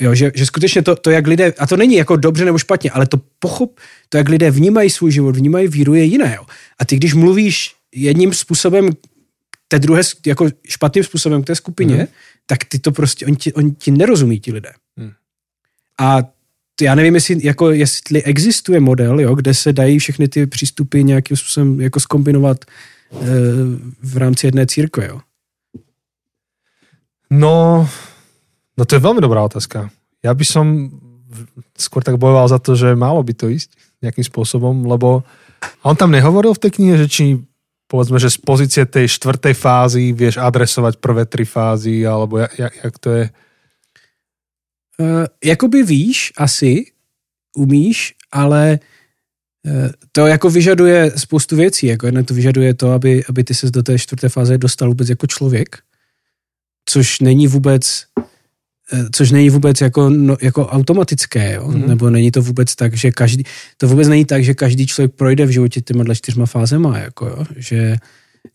Jo, že, že skutečně to, to, jak lidé, a to není jako dobře nebo špatně, ale to pochop, to, jak lidé vnímají svůj život, vnímají víru, je jiné. Jo. A ty, když mluvíš jedním způsobem té druhé, jako špatným způsobem k té skupině, Mhm. mm. tak ty to prostě, oni ti, oni ti nerozumí, ti lidé. Mhm. A to já nevím, jestli, jako, jestli existuje model, jo, kde se dají všechny ty přístupy nějakým způsobem jako skombinovat e, v rámci jedné církve. Jo. No, no to je veľmi dobrá otázka. Ja by som skôr tak bojoval za to, že malo by to ísť nejakým spôsobom, lebo a on tam nehovoril v tej knihe, že či povedzme, že z pozície tej štvrtej fázy vieš adresovať prvé tri fázy, alebo jak, jak, jak to je? E, jakoby víš, asi, umíš, ale e, to jako vyžaduje spoustu věcí. Jako jedno to vyžaduje to, aby, aby ty se do té čtvrté fáze dostal vůbec jako člověk, což není vůbec což není vůbec jako, no, jako automatické, jo? Mhm. Mm-hmm. nebo není to vůbec tak, že každý, to vůbec není tak, že každý člověk projde v životě těma čtyřma fázema, jako, jo? Že,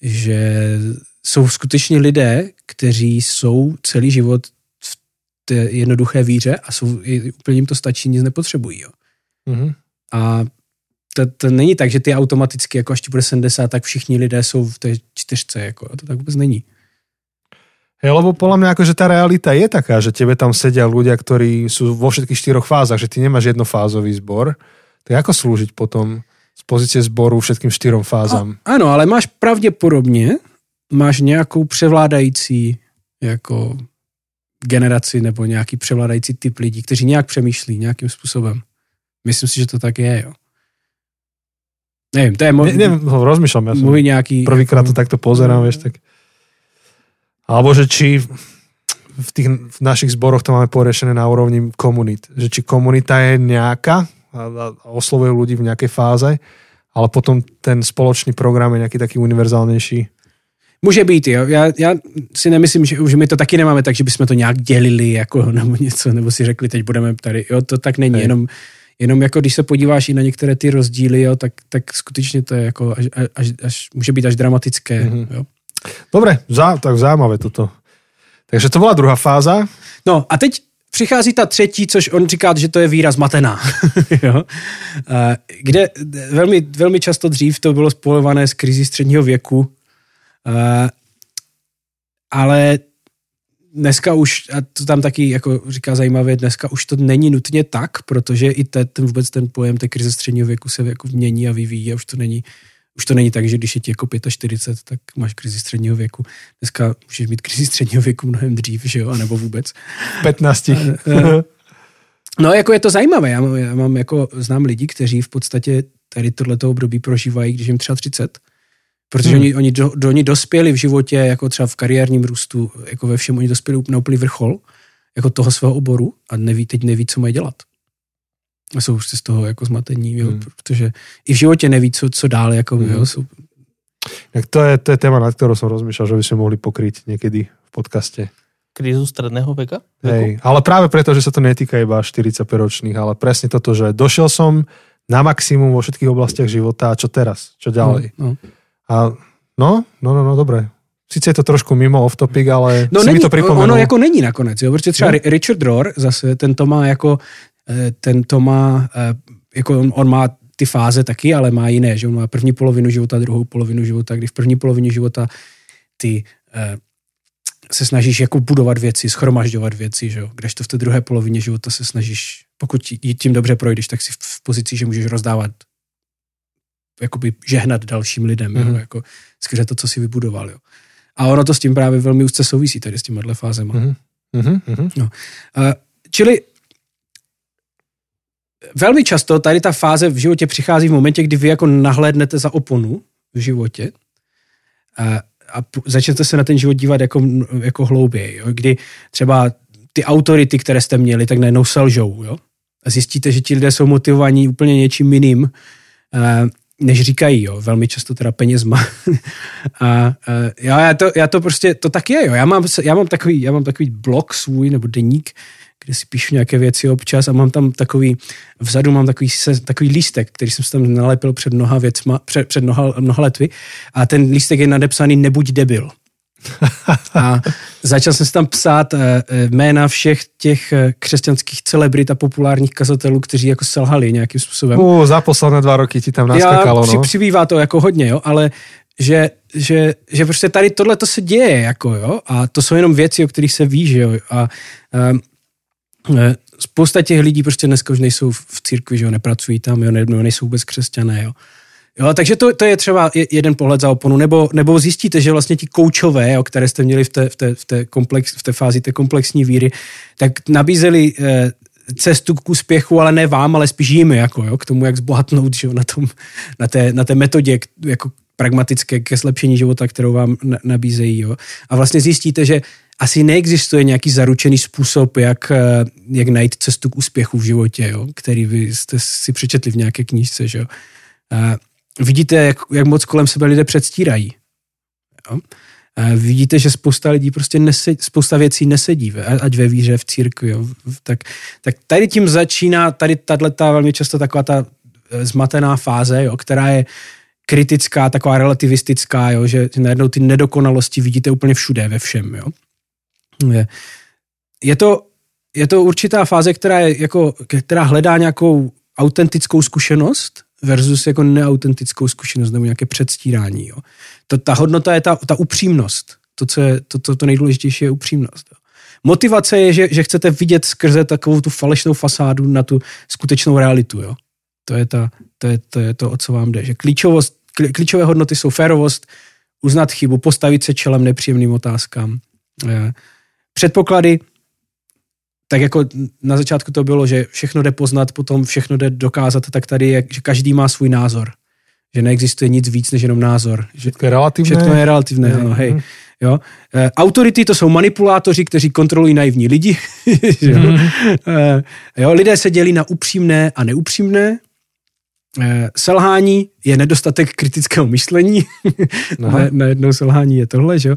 že jsou skutečně lidé, kteří jsou celý život v té jednoduché víře a jsou, úplně jim to stačí, nic nepotřebují. Jo? Mhm. A to, to není tak, že ty automaticky, jako až ti bude 70, tak všichni lidé jsou v té čtyřce. Jako, to tak vůbec není. Hej, lebo podľa mňa akože tá realita je taká, že tebe tam sedia ľudia, ktorí sú vo všetkých štyroch fázach, že ty nemáš jednofázový zbor. Tak ako slúžiť potom z pozície zboru všetkým štyrom fázam? A, ano, ale máš pravděpodobně, máš nějakou převládající jako generaci nebo nějaký převládající typ lidí, kteří nějak přemýšlí nějakým způsobem. Myslím si, že to tak je, jo. Nevím, to je můj, Ne, ne, no, ja som můj nějaký... prvýkrát to jako, takto pozerám, vieš, tak... Alebo že či v tých v našich zboroch to máme porešené na úrovni komunít. Že či komunita je nejaká a, a oslovuje ľudí v nejakej fáze, ale potom ten spoločný program je nejaký taký univerzálnejší. Může být, jo. Já, já si nemyslím, že, že my to taky nemáme tak, že bychom to nějak dělili jako, nebo něco, nebo si řekli, teď budeme tady. Jo, to tak není. Hej. Jenom, jenom jako když se podíváš i na některé ty rozdíly, jo, tak, tak skutečně to je jako až, až, až, může být až dramatické. Mhm. Mm-hmm. Jo. Dobre, zá, tak zaujímavé toto. Takže to bola druhá fáza. No a teď přichází ta třetí, což on říká, že to je výraz matená. jo? A Kde velmi, velmi často dřív to bylo spojované s krizí středního věku, A, ale dneska už, a to tam taky jako říká zajímavé, dneska už to není nutně tak, protože i te, ten vůbec ten pojem té krize středního věku se jako mění a vyvíjí a už to není už to není tak, že když je ti jako 45, tak máš krizi středního věku. Dneska můžeš mít krizi středního věku mnohem dřív, že jo, anebo vůbec. 15. No, jako je to zajímavé. Já mám, já mám jako, znám lidi, kteří v podstatě tady tohleto období prožívají, když jim třeba 30. Protože Hmm. hmm. oni, oni, do, do, oni dospěli v životě, jako třeba v kariérním růstu, jako ve všem, oni dospěli na úplný vrchol, jako toho svého oboru a neví, teď neví, co mají dělat. A jsou prostě z toho jako zmatení, jo, Hmm. protože i v životě neví, co, co dál, jako, Hmm. jo, jsou, Tak to je, to je téma, nad ktorou som rozmýšľal, že by sme mohli pokryť niekedy v podcaste. Krízu stredného veka? Hej, ale práve preto, že sa to netýka iba 45 ročných, ale presne toto, že došiel som na maximum vo všetkých oblastiach života a čo teraz? Čo ďalej? No, no. A no, no, no, no, dobre. Sice je to trošku mimo off topic, ale No si není, mi to pripomenul. ono jako není nakonec, jo, protože třeba No. Richard Rohr zase, ten to má jako, ten to má, eh, jako on, on má ty fáze taky, ale má jiné, že on má první polovinu života, druhou polovinu života, kdy v první polovině života ty eh, se snažíš jako budovat věci, schromažďovat věci, že jo? kdežto v té druhé polovině života se snažíš, pokud tím dobře projdeš, tak si v- pozici, že můžeš rozdávat jakoby žehnat dalším lidem, Mhm. mm-hmm. jo? jako skrze to, co si vybudoval. Jo? A ono to s tím právě velmi úzce souvisí tady s těma fázema. Mhm, mhm, mhm. Uh, čili velmi často tady ta fáze v životě přichází v momentě, kdy vy jako nahlédnete za oponu v životě a, a začnete se na ten život dívat jako, jako hlouběji, jo? kdy třeba ty autority, které jste měli, tak najednou selžou, jo? A zjistíte, že ti lidé jsou motivovaní úplně něčím jiným, než říkají, jo, velmi často teda penězma. a, a já, to, já to prostě, to tak je, jo. Já mám, já mám takový, já mám takový blog svůj, nebo deník, kde si píšu nějaké věci občas a mám tam takový, vzadu mám takový, takový lístek, který jsem si tam nalepil před mnoha věcma, před, před mnoha, mnoha letvy a ten lístek je nadepsaný nebuď debil. A začal jsem si tam psát eh, eh, jména všech těch eh, křesťanských celebrit a populárních kazatelů, kteří jako selhali nějakým způsobem. Uh, za posledné dva roky ti tam naskakalo, Já, no. přibývá to jako hodně, jo, ale že, že, že prostě tady tohle to se děje, jako jo, a to jsou jenom věci, o kterých se ví, že jo, a um, spousta těch lidí prostě dneska už nejsou v církvi, že jo, nepracují tam, jo, nejsou vůbec křesťané, jo. Jo, takže to, to je třeba jeden pohled za oponu, nebo, nebo zjistíte, že vlastně ti koučové, jo, které jste měli v té, v, té, v, té komplex, v té fázi té komplexní víry, tak nabízeli eh, cestu k úspěchu, ale ne vám, ale spíš jim, jako, jo, k tomu, jak zbohatnout že jo, na, tom, na, té, na té metodě jako pragmatické ke zlepšení života, kterou vám nabízejí. Jo. A vlastně zjistíte, že asi neexistuje nějaký zaručený způsob, jak, eh, jak najít cestu k úspěchu v životě, jo, který vy jste si přečetli v nějaké knížce. Že jo. A vidíte, jak, jak moc kolem sebe lidé předstírají. Jo. A vidíte, že spousta lidí prostě nesedí, spousta věcí nesedí, ať ve víře, v církvi. Jo. Tak, tak tady tím začíná, tady tato velmi často taková ta eh, zmatená fáze, jo, která je kritická, taková relativistická, jo, že najednou ty nedokonalosti vidíte úplně všude, ve všem. Jo. Je, to, je to určitá fáze, která, je jako, která hledá nějakou autentickou zkušenost versus jako neautentickou zkušenost nebo nějaké předstírání. Jo. To, ta hodnota je ta, ta upřímnost. To, co je, to, to, to nejdůležitější je upřímnost. Jo. Motivace je, že, že chcete vidět skrze takovou tu falešnou fasádu na tu skutečnou realitu. Jo. To, je ta, to, je, to je to, o co vám jde. Že klíčovost, klíčové hodnoty jsou férovost, uznat chybu, postavit se čelem nepříjemným otázkám. Předpoklady, tak jako na začátku to bylo, že všechno jde poznat, potom všechno jde dokázat, tak tady je, že každý má svůj názor. Že neexistuje nic víc než jenom názor. Že všechno je relativné. Všechno je relativné, ne. ano, hej. Jo? E, autority to jsou manipulátoři, kteří kontrolují naivní lidi. jo? E, jo? Lidé se dělí na upřímné a neupřímné. E, selhání je nedostatek kritického myšlení. na, na jednou selhání je tohle, že jo.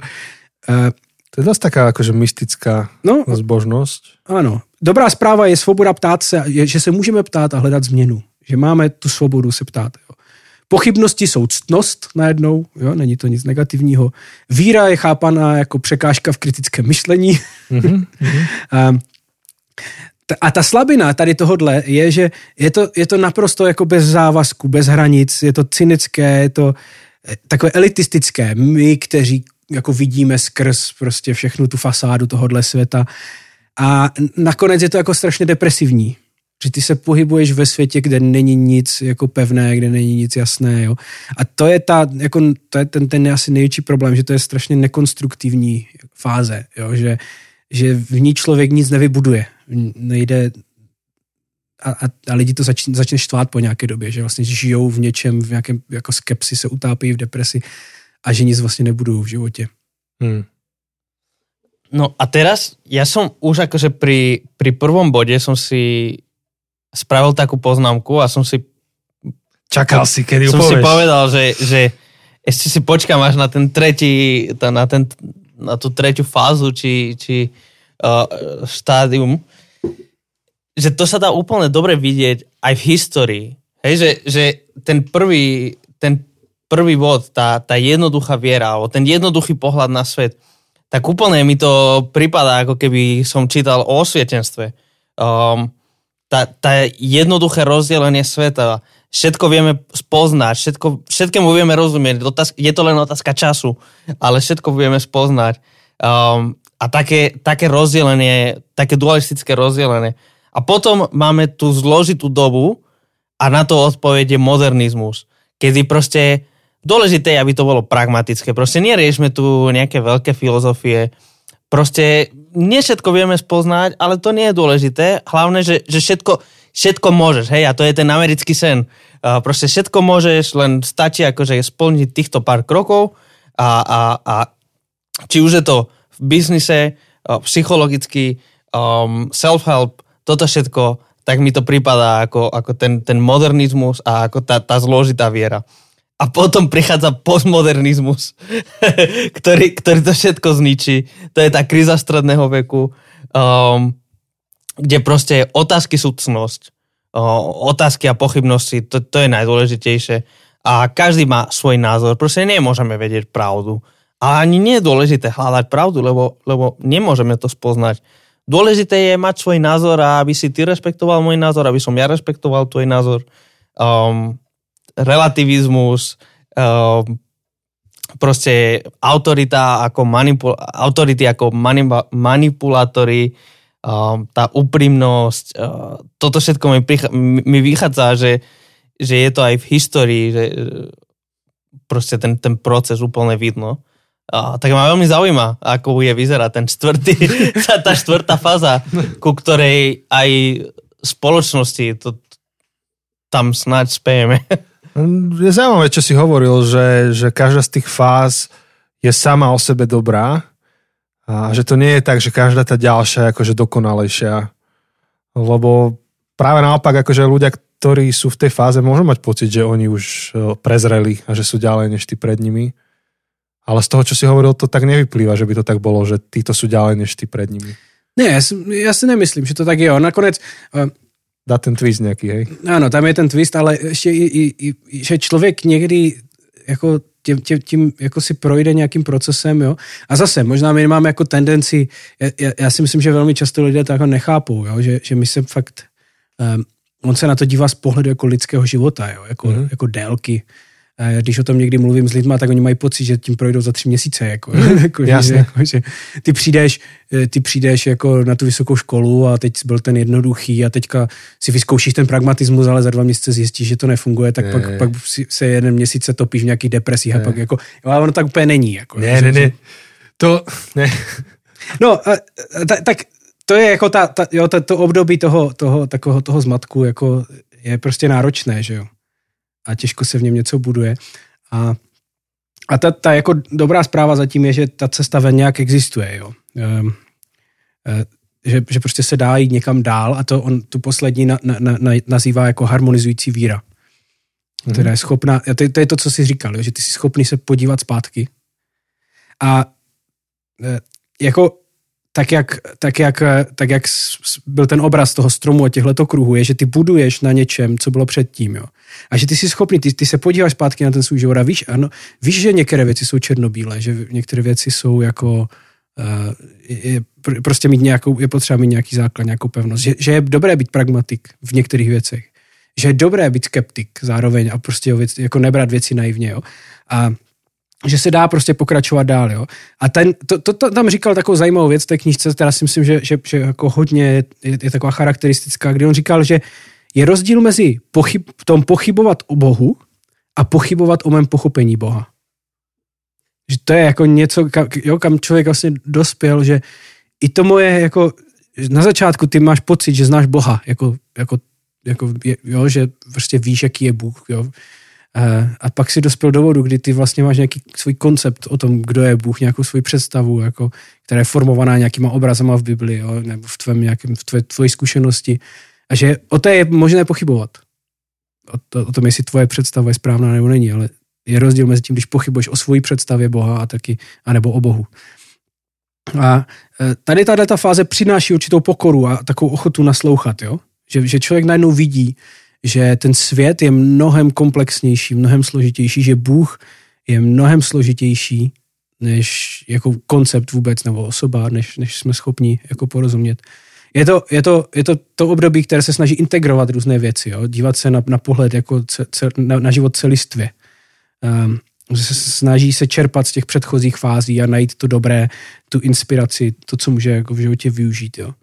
E, to je zase taká akože mystická no, zbožnosť. Ano. Dobrá zpráva je svoboda ptát se, je, že se můžeme ptát a hledat změnu. Že máme tu svobodu se ptát. Jo. Pochybnosti jsou ctnost najednou, jo, není to nic negativního. Víra je chápaná jako překážka v kritickém myšlení. Mm-hmm. a, a ta slabina tady tohodle je, že je to, je to naprosto jako bez závazku, bez hranic, je to cynické, je to eh, takové elitistické. My, kteří jako vidíme skrz prostě všechnu tu fasádu tohohle světa. A nakonec je to jako strašně depresivní, že ty se pohybuješ ve světě, kde není nic jako pevné, kde není nic jasné, jo. A to je ta, jako, to je ten, ten asi největší problém, že to je strašně nekonstruktivní fáze, jo, že, že v ní člověk nic nevybuduje, nejde a, a, a lidi to začne, začne štvát po nějaké době, že vlastně žijou v něčem, v nějakém jako skepsi, se utápí v depresi a že nic vlastně nebudú v živote. Hmm. No a teraz, ja som už akože pri, pri prvom bode som si spravil takú poznámku a som si Čakal si, kedy Som povieš. si povedal, že, že ešte si počkám až na ten tretí, na, ten, na tú tretiu fázu, či, či uh, štádium, že to sa dá úplne dobre vidieť aj v histórii. Hej, že, že ten prvý, ten prvý bod, tá, tá jednoduchá viera, alebo ten jednoduchý pohľad na svet, tak úplne mi to pripadá, ako keby som čítal o osvietenstve. Um, tá, tá jednoduché rozdelenie sveta, všetko vieme spoznať, všetko, všetkému vieme rozumieť, je to len otázka času, ale všetko vieme spoznať. Um, a také, také rozdelenie, také dualistické rozdelenie. A potom máme tú zložitú dobu a na to odpoveď je modernizmus, kedy proste Dôležité je, aby to bolo pragmatické. Proste neriešme tu nejaké veľké filozofie. Proste nie všetko vieme spoznať, ale to nie je dôležité. Hlavne, že, že všetko, všetko môžeš, hej, a to je ten americký sen. Proste všetko môžeš, len stačí akože splniť týchto pár krokov a, a, a či už je to v biznise, psychologicky, um, self-help, toto všetko tak mi to prípada ako, ako ten, ten modernizmus a ako tá, tá zložitá viera. A potom prichádza postmodernizmus, ktorý, ktorý to všetko zničí. To je tá kríza stredného veku, um, kde proste otázky sú cnosť, uh, otázky a pochybnosti, to, to je najdôležitejšie. A každý má svoj názor. Proste nemôžeme vedieť pravdu. A ani nie je dôležité hľadať pravdu, lebo, lebo nemôžeme to spoznať. Dôležité je mať svoj názor a aby si ty respektoval môj názor, aby som ja respektoval tvoj názor. Um, relativizmus, um, proste autorita ako manipul- autority ako manip- manipulátory, um, tá úprimnosť, uh, toto všetko mi, prichá- mi vychádza, že, že je to aj v histórii, že proste ten, ten proces úplne vidno. A, tak ma veľmi zaujíma, ako bude vyzerať ten čtvrtý, tá, tá štvrtá fáza, ku ktorej aj spoločnosti to, tam snáď spejeme. Je zaujímavé, čo si hovoril, že, že každá z tých fáz je sama o sebe dobrá a že to nie je tak, že každá tá ďalšia je akože dokonalejšia. Lebo práve naopak, akože ľudia, ktorí sú v tej fáze, môžu mať pocit, že oni už e, prezreli a že sú ďalej než tí pred nimi. Ale z toho, čo si hovoril, to tak nevyplýva, že by to tak bolo, že títo sú ďalej než tí pred nimi. Ne, já si, já si nemyslím, že to tak je. Nakonec e, dá ten twist nějaký, hej? Ano, tam je ten twist, ale ještě i, i, i že člověk někdy jako tím, tím, tím jako si projde nějakým procesem, jo. A zase, možná my máme jako tendenci, já, já, si myslím, že velmi často lidé to jako nechápou, jo, že, že my se fakt, um, on se na to dívá z pohledu jako lidského života, jo, jako, mm-hmm. jako délky když o tom někdy mluvím s lidma, tak oni mají pocit, že tím projdou za tři měsíce. Jako, mm, jako, jasně. Že, jako, že ty přijdeš, eh, ty přijdeš jako na tu vysokou školu a teď byl ten jednoduchý a teďka si vyzkoušíš ten pragmatismus, ale za dva měsíce zjistíš, že to nefunguje, tak ne, pak, pak se jeden měsíc se topíš v nějakých depresích ne. a pak jako, ale ono tak úplně není. Jako, ne, ne, ne, to, ne. No, a, a, tak to je jako ta, ta jo, to, to období toho, toho, takového toho zmatku jako je prostě náročné, že jo a těžko se v něm něco buduje. A, a ta, ta jako dobrá zpráva zatím je, že ta cesta ven nějak existuje. Jo. E, e, že, že prostě se dá jít někam dál a to on tu poslední na, na, na, nazývá jako harmonizující víra. Mm-hmm. Která je schopná, to, to je to, co jsi říkal, jo, že ty jsi schopný se podívat zpátky a e, jako tak jak, tak, jak, tak jak byl ten obraz toho stromu a těch letokruhů, je, že ty buduješ na něčem, co bylo předtím. Jo. A že ty jsi schopný, ty, ty se podíváš zpátky na ten svůj život a víš, ano, víš, že některé věci jsou černobílé, že některé věci jsou jako Uh, je, prostě mít nějakou, je potřeba mít nějaký základ, nějakou pevnost. Že, že je dobré být pragmatik v některých věcech. Že je dobré být skeptik zároveň a prostě jako nebrat věci naivně. Jo. A že se dá prostě pokračovat dál. Jo? A ten, to, to, to, tam říkal takovou zajímavou věc v té knižce, která si myslím, že, že, že jako hodně je, je taková charakteristická, kdy on říkal, že je rozdíl mezi pochyb, tom pochybovat o Bohu a pochybovat o mém pochopení Boha. Že to je jako něco, kam, jo, kam člověk vlastně dospěl, že i to moje, jako na začátku ty máš pocit, že znáš Boha, jako, jako, jako jo, že prostě víš, jaký je Bůh, jo, a pak si dospěl do vodu, kdy ty vlastně máš nějaký svůj koncept o tom, kdo je Bůh, nějakou svou představu, jako, která je formovaná nějakýma obrazama v Bibli, jo, nebo v, tvém nějakém, v tvé, tvoji zkušenosti. A že o té je možné pochybovat. O, to, o tom, jestli tvoje představa je správná nebo není, ale je rozdíl mezi tím, když pochybuješ o svojí představě Boha a taky, anebo o Bohu. A e, tady tahle ta fáze přináší určitou pokoru a takovou ochotu naslouchat, jo? Že, že člověk najednou vidí, že ten svět je mnohem komplexnější, mnohem složitější, že Bůh je mnohem složitější než jako koncept vůbec nebo osoba, než, než jsme schopni jako porozumět. Je to, je, to, je to to období, které se snaží integrovat různé věci, jo? dívat se na, na pohled jako ce, ce, na, na život celistvě. Um, se snaží se čerpat z těch předchozích fází a najít to dobré, tu inspiraci, to, co může jako v životě využít. Jo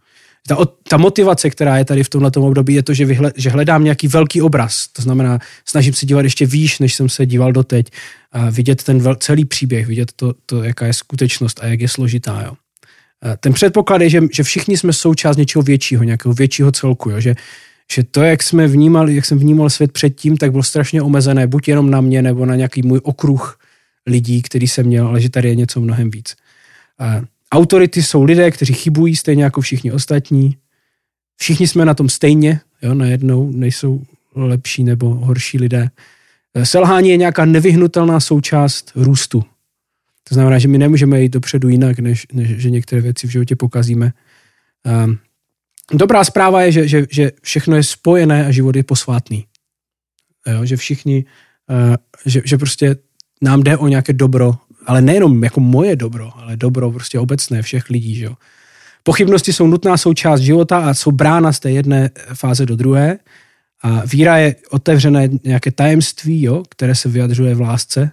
ta, ta motivace, která je tady v tomhle období, je to, že, vyhle, že hledám nějaký velký obraz. To znamená, snažím se dívat ještě výš, než jsem se díval doteď. A vidět ten vel, celý příběh, vidět to, to, jaká je skutečnost a jak je složitá. Jo. A ten předpoklad je, že, že všichni jsme součást něčeho většího, nějakého většího celku. Jo. Že, že to, jak jsme vnímali, jak jsem vnímal svět předtím, tak bylo strašně omezené, buď jenom na mě, nebo na nějaký můj okruh lidí, který jsem měl, ale že tady je něco mnohem víc. A Autority jsou lidé, kteří chybují stejně jako všichni ostatní. Všichni jsme na tom stejně, jo, najednou nejsou lepší nebo horší lidé. Selhání je nějaká nevyhnutelná součást růstu. To znamená, že my nemůžeme jít dopředu jinak, než, než že některé věci v životě pokazíme. Um, dobrá zpráva je, že, že, že všechno je spojené a život je posvátný. Jo, že všichni, uh, že, že prostě nám jde o nějaké dobro, ale nejenom jako moje dobro, ale dobro prostě obecné všech lidí. Že jo. Pochybnosti jsou nutná součást života a jsou brána z té jedné fáze do druhé. A víra je otevřené nějaké tajemství, jo, které se vyjadřuje v lásce.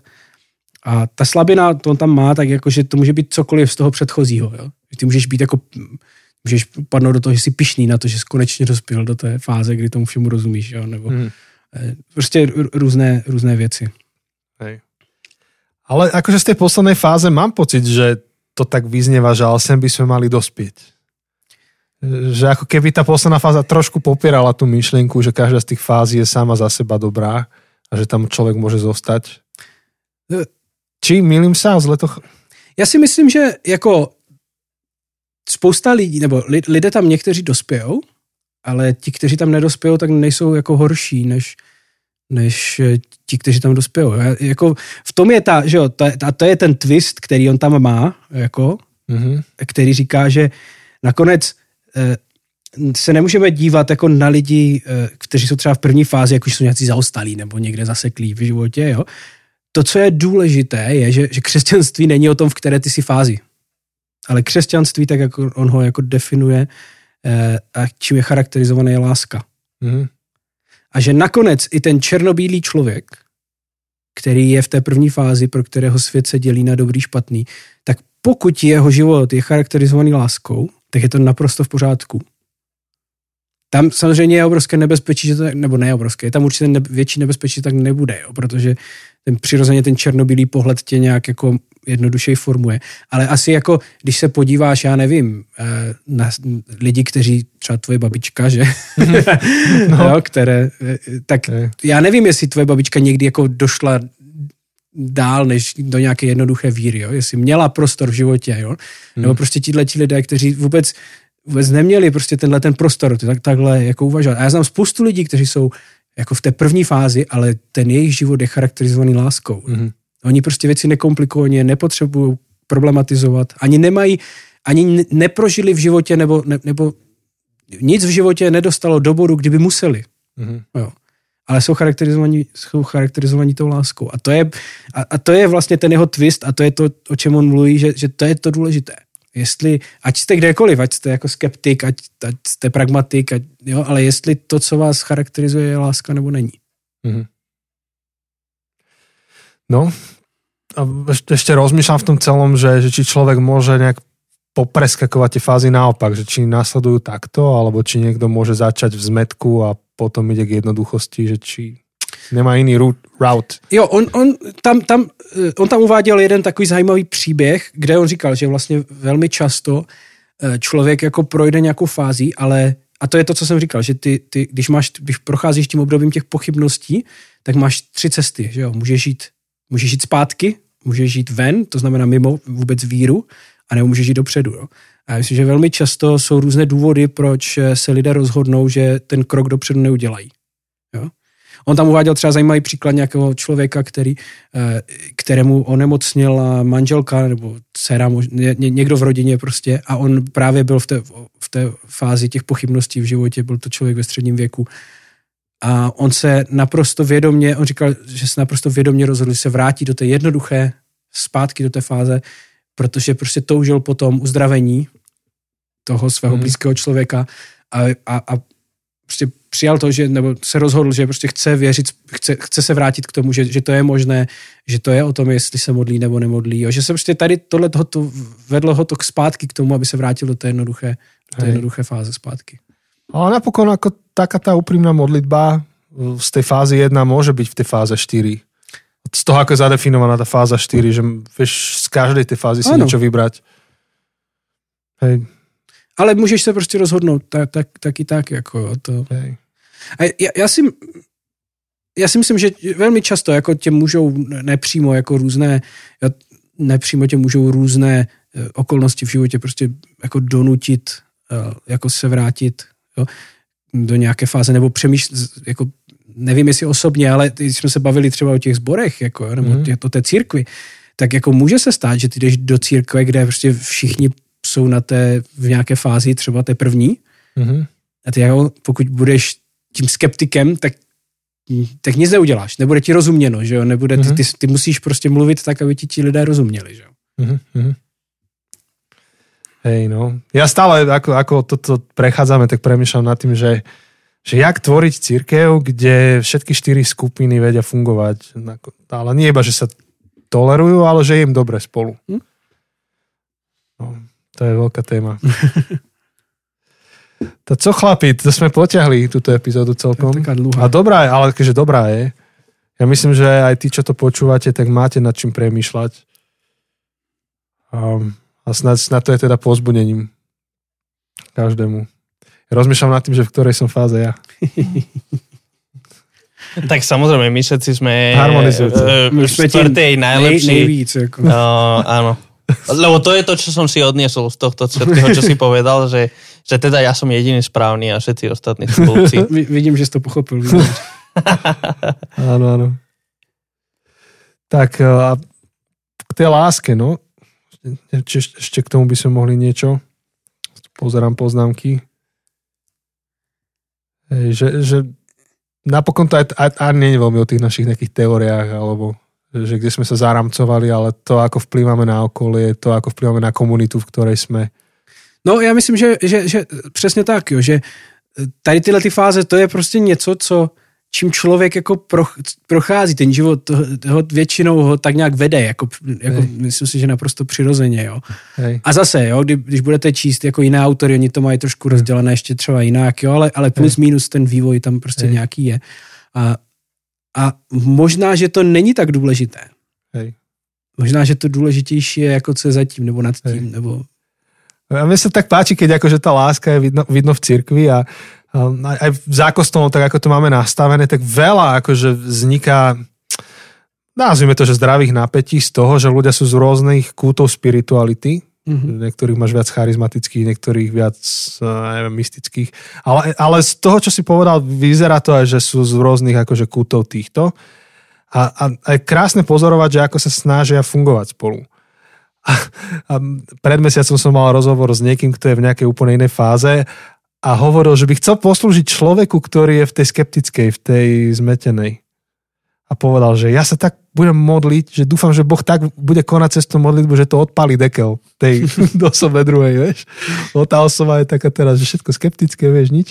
A ta slabina, to on tam má, tak jako, že to může být cokoliv z toho předchozího. Jo. Ty můžeš být jako, můžeš padnout do toho, že jsi pišný na to, že jsi konečně dospěl do té fáze, kdy tomu všemu rozumíš. Jo, nebo hmm. prostě různé, různé věci. Ale akože z tej poslednej fáze mám pocit, že to tak vyznieva, že ale sem by sme mali dospieť. Že ako keby tá posledná fáza trošku popierala tú myšlienku, že každá z tých fází je sama za seba dobrá a že tam člověk může zostať. Či milím se zle to... Já si myslím, že jako spousta lidí, nebo lidé tam někteří dospějou, ale ti, kteří tam nedospějou, tak nejsou jako horší než, než eh, ti, kteří tam dospějou. Jako v tom je ta, že jo, to, a to je ten twist, který on tam má, jako, mm-hmm. který říká, že nakonec eh, se nemůžeme dívat jako na lidi, eh, kteří jsou třeba v první fázi, jako jsou nějací zaostalí nebo někde zaseklí v životě, jo. To, co je důležité, je, že, že křesťanství není o tom, v které ty si fázi. Ale křesťanství, tak jako on ho jako definuje, a čím je charakterizované, je láska. Mm-hmm. A že nakonec i ten černobílý člověk, který je v té první fázi, pro kterého svět se dělí na dobrý, špatný, tak pokud jeho život je charakterizovaný láskou, tak je to naprosto v pořádku. Tam samozřejmě je obrovské nebezpečí, že to, nebo ne obrovské, je tam určitě ne, větší nebezpečí, tak nebude, jo, protože ten přirozeně ten černobílý pohled tě nějak jako jednodušeji formuje. Ale asi jako, když se podíváš, já nevím, eh, na lidi, kteří třeba tvoje babička, že? no. jo, které, eh, tak já nevím, jestli tvoje babička někdy jako došla dál než do nějaké jednoduché víry, jo? jestli měla prostor v životě, jo? Hmm. nebo prostě tihle ti lidé, kteří vůbec vůbec neměli prostě tenhle ten prostor, tak, takhle jako uvažovat. A já znám spoustu lidí, kteří jsou jako v té první fázi, ale ten jejich život je charakterizovaný láskou. Mm-hmm. Oni prostě věci nekomplikovaně nepotřebují problematizovat, ani nemají, ani neprožili v životě, nebo, ne, nebo nic v životě nedostalo do bodu, kdyby museli. Mm-hmm. Jo. Ale jsou charakterizovaní, jsou charakterizovaní tou láskou. A to, je, a, a to je vlastně ten jeho twist a to je to, o čem on mluví, že, že to je to důležité. Jestli, ať jste kdekoliv, ať jste jako skeptik, ať, ať jste pragmatik, ať, jo, ale jestli to, co vás charakterizuje, je láska nebo není. Mm-hmm. No, a ešte rozmýšľam v tom celom, že, že či človek môže nejak popreskakovať tie fázy naopak, že či nasledujú takto, alebo či niekto môže začať v zmetku a potom ide k jednoduchosti, že či nemá jiný route. Jo, on, on, tam, tam, eh, on tam uváděl jeden takový zajímavý příběh, kde on říkal, že vlastně velmi často eh, člověk jako projde nějakou fází, ale a to je to, co jsem říkal, že ty, ty když, máš, když procházíš tím obdobím těch pochybností, tak máš tři cesty, že jo? Můžeš jít, můžeš jít zpátky, můžeš jít ven, to znamená mimo vůbec víru, a nebo můžeš jít dopředu. Jo? A já myslím, že velmi často jsou různé důvody, proč se lidé rozhodnou, že ten krok dopředu neudělají. Jo? On tam uváděl třeba zajímavý příklad nějakého člověka, který, eh, kterému onemocnila manželka nebo dcera, někdo v rodině prostě a on právě byl v té, v té fázi těch pochybností v životě, byl to člověk ve středním věku a on se naprosto vědomě, on říkal, že se naprosto vědomě rozhodl, že se vrátí do té jednoduché, zpátky do té fáze, protože prostě toužil po tom uzdravení toho svého hmm. blízkého člověka a, a, a prostě přijal to, že, nebo se rozhodl, že prostě chce věřit, chce, chce se vrátit k tomu, že, že to je možné, že to je o tom, jestli se modlí nebo nemodlí. Jo. Že se prostě tady tohle to vedlo ho to k zpátky k tomu, aby se vrátil do té jednoduché, té jednoduché fáze zpátky. Ale napokon jako taká ta upřímná modlitba z té fázy 1 může být v té fáze 4. Z toho, ako je zadefinovaná ta fáza 4, že vieš z každej té fázy si ano. něco vybrat. Hej, ale můžeš se prostě rozhodnout tak, tak, tak i tak. Jako to. Okay. A já, já, si, já si myslím, že velmi často jako tě můžou nepřímo jako různé, nepřímo tě můžou různé eh, okolnosti v životě prostě jako donutit, eh, jako se vrátit. Jo. Do nějaké fáze, nebo přemýšlí, jako nevím jestli osobně, ale když jsme se bavili třeba o těch zborech, jako, nebo mm. o té církvi, tak jako může se stát, že ty jdeš do církve, kde prostě všichni jsou na té, v nějaké fázi třeba té první mm. a ty jako, pokud budeš tím skeptikem, tak tak nic neuděláš, nebude ti rozuměno, že jo, nebude, ty, ty, ty musíš prostě mluvit tak, aby ti ti lidé rozuměli, že jo. Mm-hmm. Hej, no. Ja stále, ako, ako toto prechádzame, tak premýšľam nad tým, že, že jak tvoriť církev, kde všetky štyri skupiny vedia fungovať. Ale nie iba, že sa tolerujú, ale že je im dobre spolu. Hm? No, to je veľká téma. To co chlapi, to sme potiahli túto epizódu celkom. A dobrá je, ale keďže dobrá je. Ja myslím, že aj tí, čo to počúvate, tak máte nad čím premýšľať. Um, a snad, snad to je teda pozbudením každému. Rozmýšľam nad tým, že v ktorej som fáze ja. Tak samozrejme, my všetci sme Harmonizujúce. Uh, v štvrtej najlepší. Nej, nejvíc. Ako. Uh, áno. Lebo to je to, čo som si odniesol z tohto všetkého, čo si povedal, že, že teda ja som jediný správny a všetci ostatní sú blbci. Vidím, že si to pochopil. áno, áno. Tak e, a k tej láske, no. Či, ešte k tomu by sme mohli niečo. Pozerám poznámky. Že, že napokon to aj, aj, aj nie je veľmi o tých našich nejakých teóriách alebo že kde sme sa zaramcovali, ale to, ako vplývame na okolie, to, ako vplývame na komunitu, v ktorej jsme. No já myslím, že, že, že přesně tak, jo, že tady tyhle ty fáze, to je prostě něco, co čím člověk jako prochází ten život, toho, toho většinou ho tak nějak vede, jako, jako myslím si, že naprosto přirozeně, jo. Hej. A zase, jo, kdy, když budete číst jako jiné autory, oni to mají trošku rozdělené ještě třeba jinak, jo, ale, ale plus Hej. minus ten vývoj tam prostě Hej. nějaký je. A a možná, že to není tak důležité. Hej. Možná, že to důležitější je jako co je zatím, nebo nad tím, Hej. nebo... A mne sa tak páči, keď akože tá láska je vidno, vidno v cirkvi a, a aj v zákostnom, tak ako to máme nastavené, tak veľa akože vzniká nazvime to, že zdravých napätí z toho, že ľudia sú z rôznych kútov spirituality Mm-hmm. Niektorých máš viac charizmatických, niektorých viac eh, neviem, mystických. Ale, ale z toho, čo si povedal, vyzerá to aj, že sú z rôznych akože kútov týchto. A, a, a je krásne pozorovať, že ako sa snažia fungovať spolu. A, a pred mesiacom som mal rozhovor s niekým, kto je v nejakej úplne inej fáze a hovoril, že by chcel poslúžiť človeku, ktorý je v tej skeptickej, v tej zmetenej a povedal, že ja sa tak budem modliť, že dúfam, že Boh tak bude konať cez tú modlitbu, že to odpálí dekel tej osobe druhej, vieš. O tá osoba je taká teraz, že všetko skeptické, vieš, nič.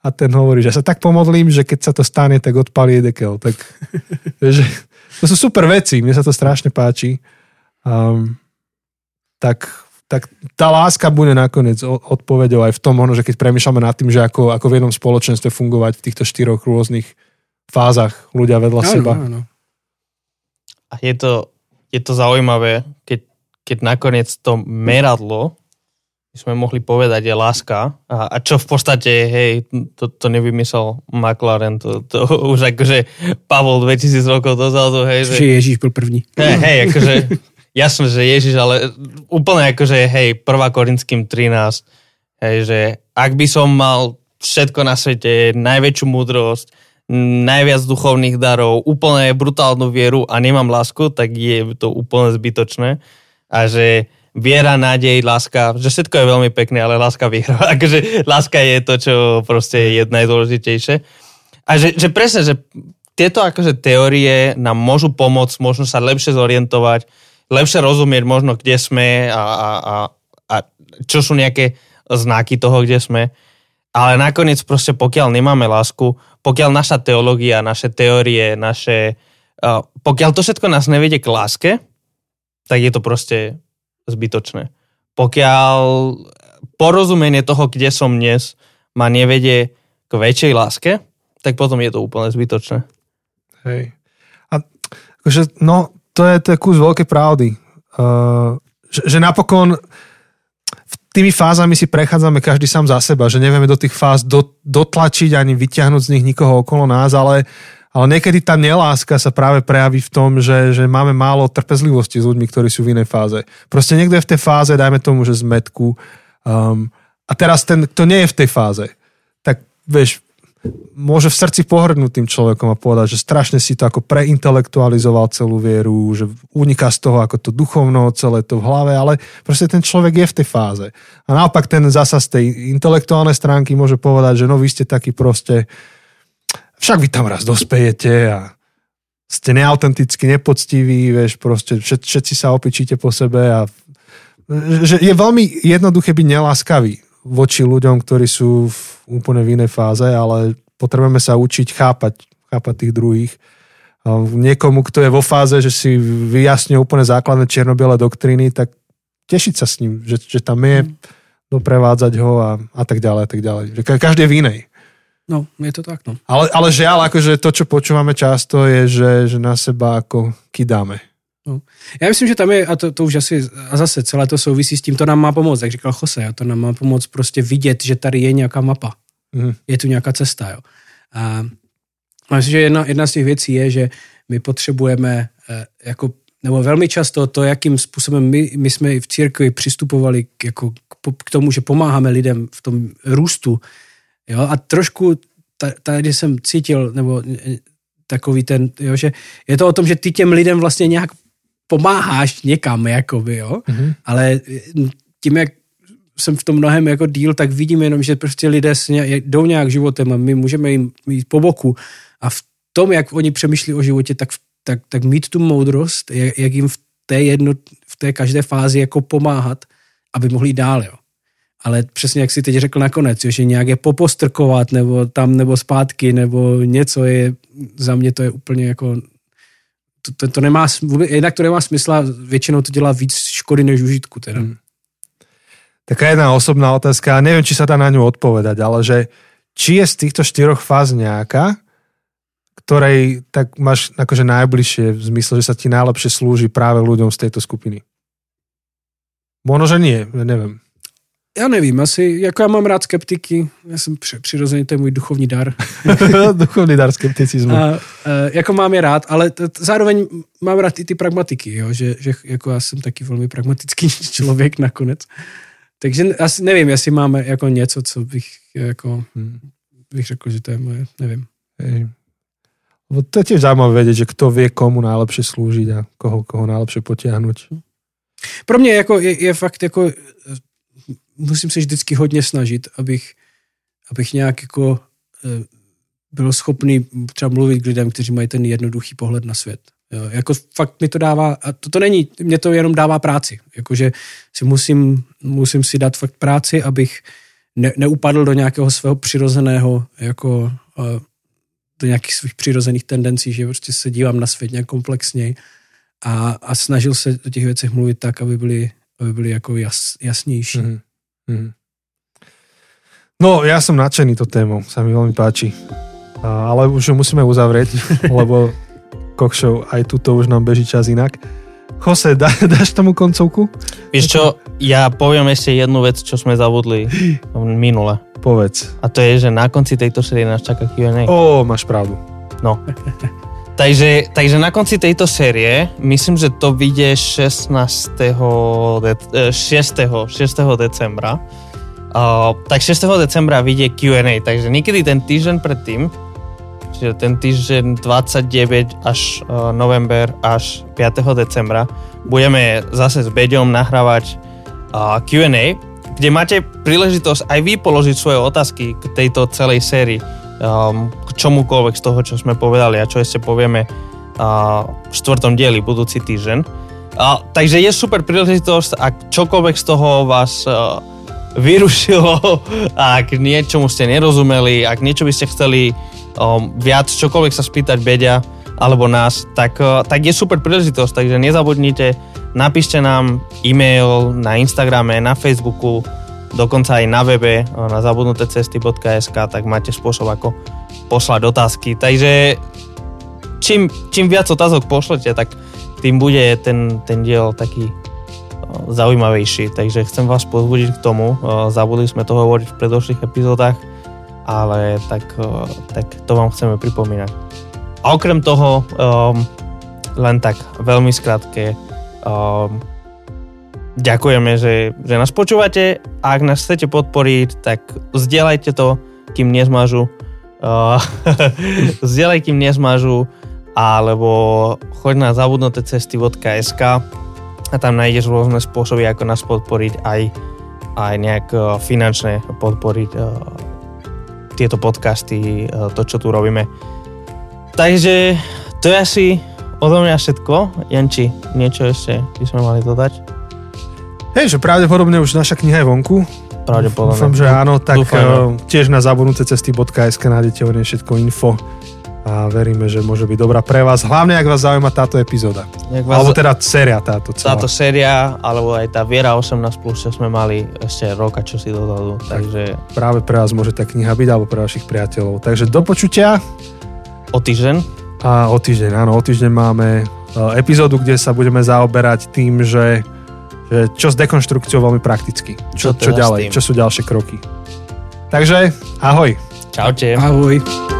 A ten hovorí, že ja sa tak pomodlím, že keď sa to stane, tak odpálí dekel. Tak, vieš, to sú super veci, mne sa to strašne páči. Um, tak, tak tá láska bude nakoniec odpovedou aj v tom, že keď premýšľame nad tým, že ako, ako v jednom spoločenstve fungovať v týchto štyroch rôznych fázach ľudia vedľa áno, seba. Áno. A je to, je to zaujímavé, keď, keď nakoniec to meradlo, sme mohli povedať, je láska. A, a čo v podstate, hej, to, to nevymyslel McLaren, to, to už akože Pavol 2000 rokov dozadu, hej. Že, že Ježíš byl první. Hej, hej akože, jasné, že Ježíš, ale úplne akože, hej, 1. Korinským 13, hej, že ak by som mal všetko na svete, najväčšiu múdrosť, najviac duchovných darov, úplne brutálnu vieru a nemám lásku, tak je to úplne zbytočné. A že viera, nádej, láska, že všetko je veľmi pekné, ale láska viera. akože láska je to, čo proste je najdôležitejšie. A že, že presne, že tieto akože teórie nám môžu pomôcť, možno sa lepšie zorientovať, lepšie rozumieť možno, kde sme a, a, a, a čo sú nejaké znaky toho, kde sme. Ale nakoniec proste pokiaľ nemáme lásku, pokiaľ naša teológia, naše teórie, naše... Uh, pokiaľ to všetko nás nevedie k láske, tak je to proste zbytočné. Pokiaľ porozumenie toho, kde som dnes, ma nevedie k väčšej láske, tak potom je to úplne zbytočné. Hej. A akože, no, to je, to je kus veľkej pravdy. Uh, že, že napokon tými fázami si prechádzame každý sám za seba, že nevieme do tých fáz do, dotlačiť ani vyťahnuť z nich nikoho okolo nás, ale, ale niekedy tá neláska sa práve prejaví v tom, že, že máme málo trpezlivosti s ľuďmi, ktorí sú v inej fáze. Proste niekto je v tej fáze, dajme tomu, že zmetku um, a teraz ten, kto nie je v tej fáze, tak vieš, môže v srdci pohrdnúť tým človekom a povedať, že strašne si to ako preintelektualizoval celú vieru, že uniká z toho ako to duchovno, celé to v hlave, ale proste ten človek je v tej fáze. A naopak ten zasa z tej intelektuálnej stránky môže povedať, že no vy ste taký proste, však vy tam raz dospejete a ste neautenticky nepoctiví, vieš, proste všet, všetci sa opičíte po sebe a že je veľmi jednoduché byť neláskavý voči ľuďom, ktorí sú v úplne v inej fáze, ale potrebujeme sa učiť chápať, chápať tých druhých. Niekomu, kto je vo fáze, že si vyjasňuje úplne základné čiernobiele doktriny, tak tešiť sa s ním, že, že tam je, mm. doprevádzať ho a, a tak ďalej, a tak ďalej. Že každý je v inej. No, je to tak, no. Ale, ale žiaľ, akože to, čo počúvame často, je, že, že na seba ako kydáme. No. Já myslím, že tam je, a to, to už asi, a zase celé to souvisí s tím, to nám má pomoct, jak říkal Jose, a to nám má pomoct prostě vidět, že tady je nějaká mapa. Mm. Je tu nějaká cesta, jo. A, a myslím, že jedna, jedna z těch věcí je, že my potřebujeme eh, jako nebo velmi často to, jakým způsobem my, my jsme v církvi přistupovali k, jako k, k tomu, že pomáháme lidem v tom růstu. Jo? A trošku tady jsem cítil, nebo eh, takový ten, jo, že je to o tom, že ty těm lidem vlastně nějak pomáháš někam, jakoby, jo, mm-hmm. ale tím, jak jsem v tom mnohem jako díl, tak vidím jenom, že prostě lidé jdou nějak životem a my můžeme jim jít po boku a v tom, jak oni přemýšlí o životě, tak, tak, tak mít tu moudrost, jak, jak jim v té, jedno, v té každé fázi jako pomáhat, aby mohli dál, jo. Ale přesně jak si teď řekl nakonec, jo, že nějak je popostrkovat, nebo tam, nebo zpátky, nebo něco je, za mě to je úplně jako to, to, to nemá, jednak to nemá smysl a většinou to dělá víc škody než užitku. Teda. Hmm. Taká jedna osobná otázka, neviem, či sa dá na ňu odpovedať, ale že či je z týchto štyroch fáz nejaká, ktorej tak máš akože najbližšie v zmysle, že sa ti najlepšie slúži práve ľuďom z tejto skupiny? Možno, že nie, neviem já nevím, asi, jako já mám rád skeptiky, já jsem přirozeně, to je můj duchovní dar. duchovní dar skepticismu. A, a, jako mám je rád, ale t, t, zároveň mám rád i ty pragmatiky, jo, že, že jako já jsem taky velmi pragmatický člověk nakonec. Takže asi nevím, jestli máme jako něco, co bych jako, hmm. bych řekl, že to je moje, nevím. Hej. To je tiež zaujímavé vedieť, že kto vie komu najlepšie slúžiť a koho, koho najlepšie potiahnuť. Pro mě jako je, je fakt jako musím se vždycky hodně snažit, abych, abych nějak jako e, byl schopný třeba mluvit k lidem, kteří mají ten jednoduchý pohled na svět. Jo, jako fakt mi to dává, a to, to není, mě to jenom dává práci. Jakože si musím, musím si dát fakt práci, abych ne, neupadl do nějakého svého přirozeného, jako e, do nějakých svých přirozených tendencí, že prostě se dívám na svět nějak komplexněji a, a snažil se o těch věcech mluvit tak, aby byly, aby byly jako jas, jasnější. Mm-hmm. Hmm. No, ja som nadšený to tému, sa mi veľmi páči. A, ale už ju musíme uzavrieť, lebo kokšov, aj tuto už nám beží čas inak. Jose, dá, dáš tomu koncovku? Vieš čo, ja poviem ešte jednu vec, čo sme zabudli minule. Povedz. A to je, že na konci tejto série nás čaká Q&A. Ó, máš pravdu. No. Takže, takže na konci tejto série, myslím, že to vyjde 16. De, 6. 6. decembra. Uh, tak 6. decembra vyjde Q&A, takže niekedy ten týždeň predtým, čiže ten týždeň 29 až uh, november až 5. decembra, budeme zase s Beďom nahrávať uh, Q&A, kde máte príležitosť aj vy položiť svoje otázky k tejto celej sérii um, k čomukoľvek z toho, čo sme povedali a čo ešte povieme uh, v štvrtom dieli budúci týždeň. Uh, takže je super príležitosť, ak čokoľvek z toho vás uh, vyrušilo, ak niečomu ste nerozumeli, ak niečo by ste chceli um, viac, čokoľvek sa spýtať Bedia alebo nás, tak, uh, tak je super príležitosť, takže nezabudnite, napíšte nám e-mail na Instagrame, na Facebooku, dokonca aj na webe na zabudnutecesty.sk, tak máte spôsob, ako poslať otázky. Takže čím, čím viac otázok pošlete, tak tým bude ten, ten diel taký zaujímavejší. Takže chcem vás pozbudiť k tomu. Zabudli sme to hovoriť v predošlých epizódach, ale tak, tak to vám chceme pripomínať. A okrem toho, um, len tak veľmi skrátke, um, Ďakujeme, že, že nás počúvate a ak nás chcete podporiť, tak zdieľajte to, kým nezmažu. Uh, zdieľaj, kým nezmažu alebo choď na zabudnuté cesty.sk a tam nájdeš rôzne spôsoby, ako nás podporiť aj, aj nejak uh, finančne podporiť uh, tieto podcasty, uh, to, čo tu robíme. Takže to je asi odo mňa všetko. Janči, niečo ešte by sme mali dodať? Hej, že pravdepodobne už naša kniha je vonku. Pravdepodobne. Dúfam, že áno, tak Dúfam, uh, tiež na zabudnuté cesty.sk nájdete o nej všetko info a veríme, že môže byť dobrá pre vás. Hlavne, ak vás zaujíma táto epizóda. Vás, Alebo teda séria táto celá. táto séria, alebo aj tá Viera 18+, plus, čo sme mali ešte roka, čo si dozadu. Takže Práve pre vás môže tá kniha byť, alebo pre vašich priateľov. Takže do počutia o týždeň. a o týždeň, áno, o týždeň máme uh, epizódu, kde sa budeme zaoberať tým, že, že čo s dekonštrukciou veľmi prakticky. Čo, Čo čo teda s ďalej, čo sú ďalšie kroky. Takže ahoj. Čaute. Ahoj.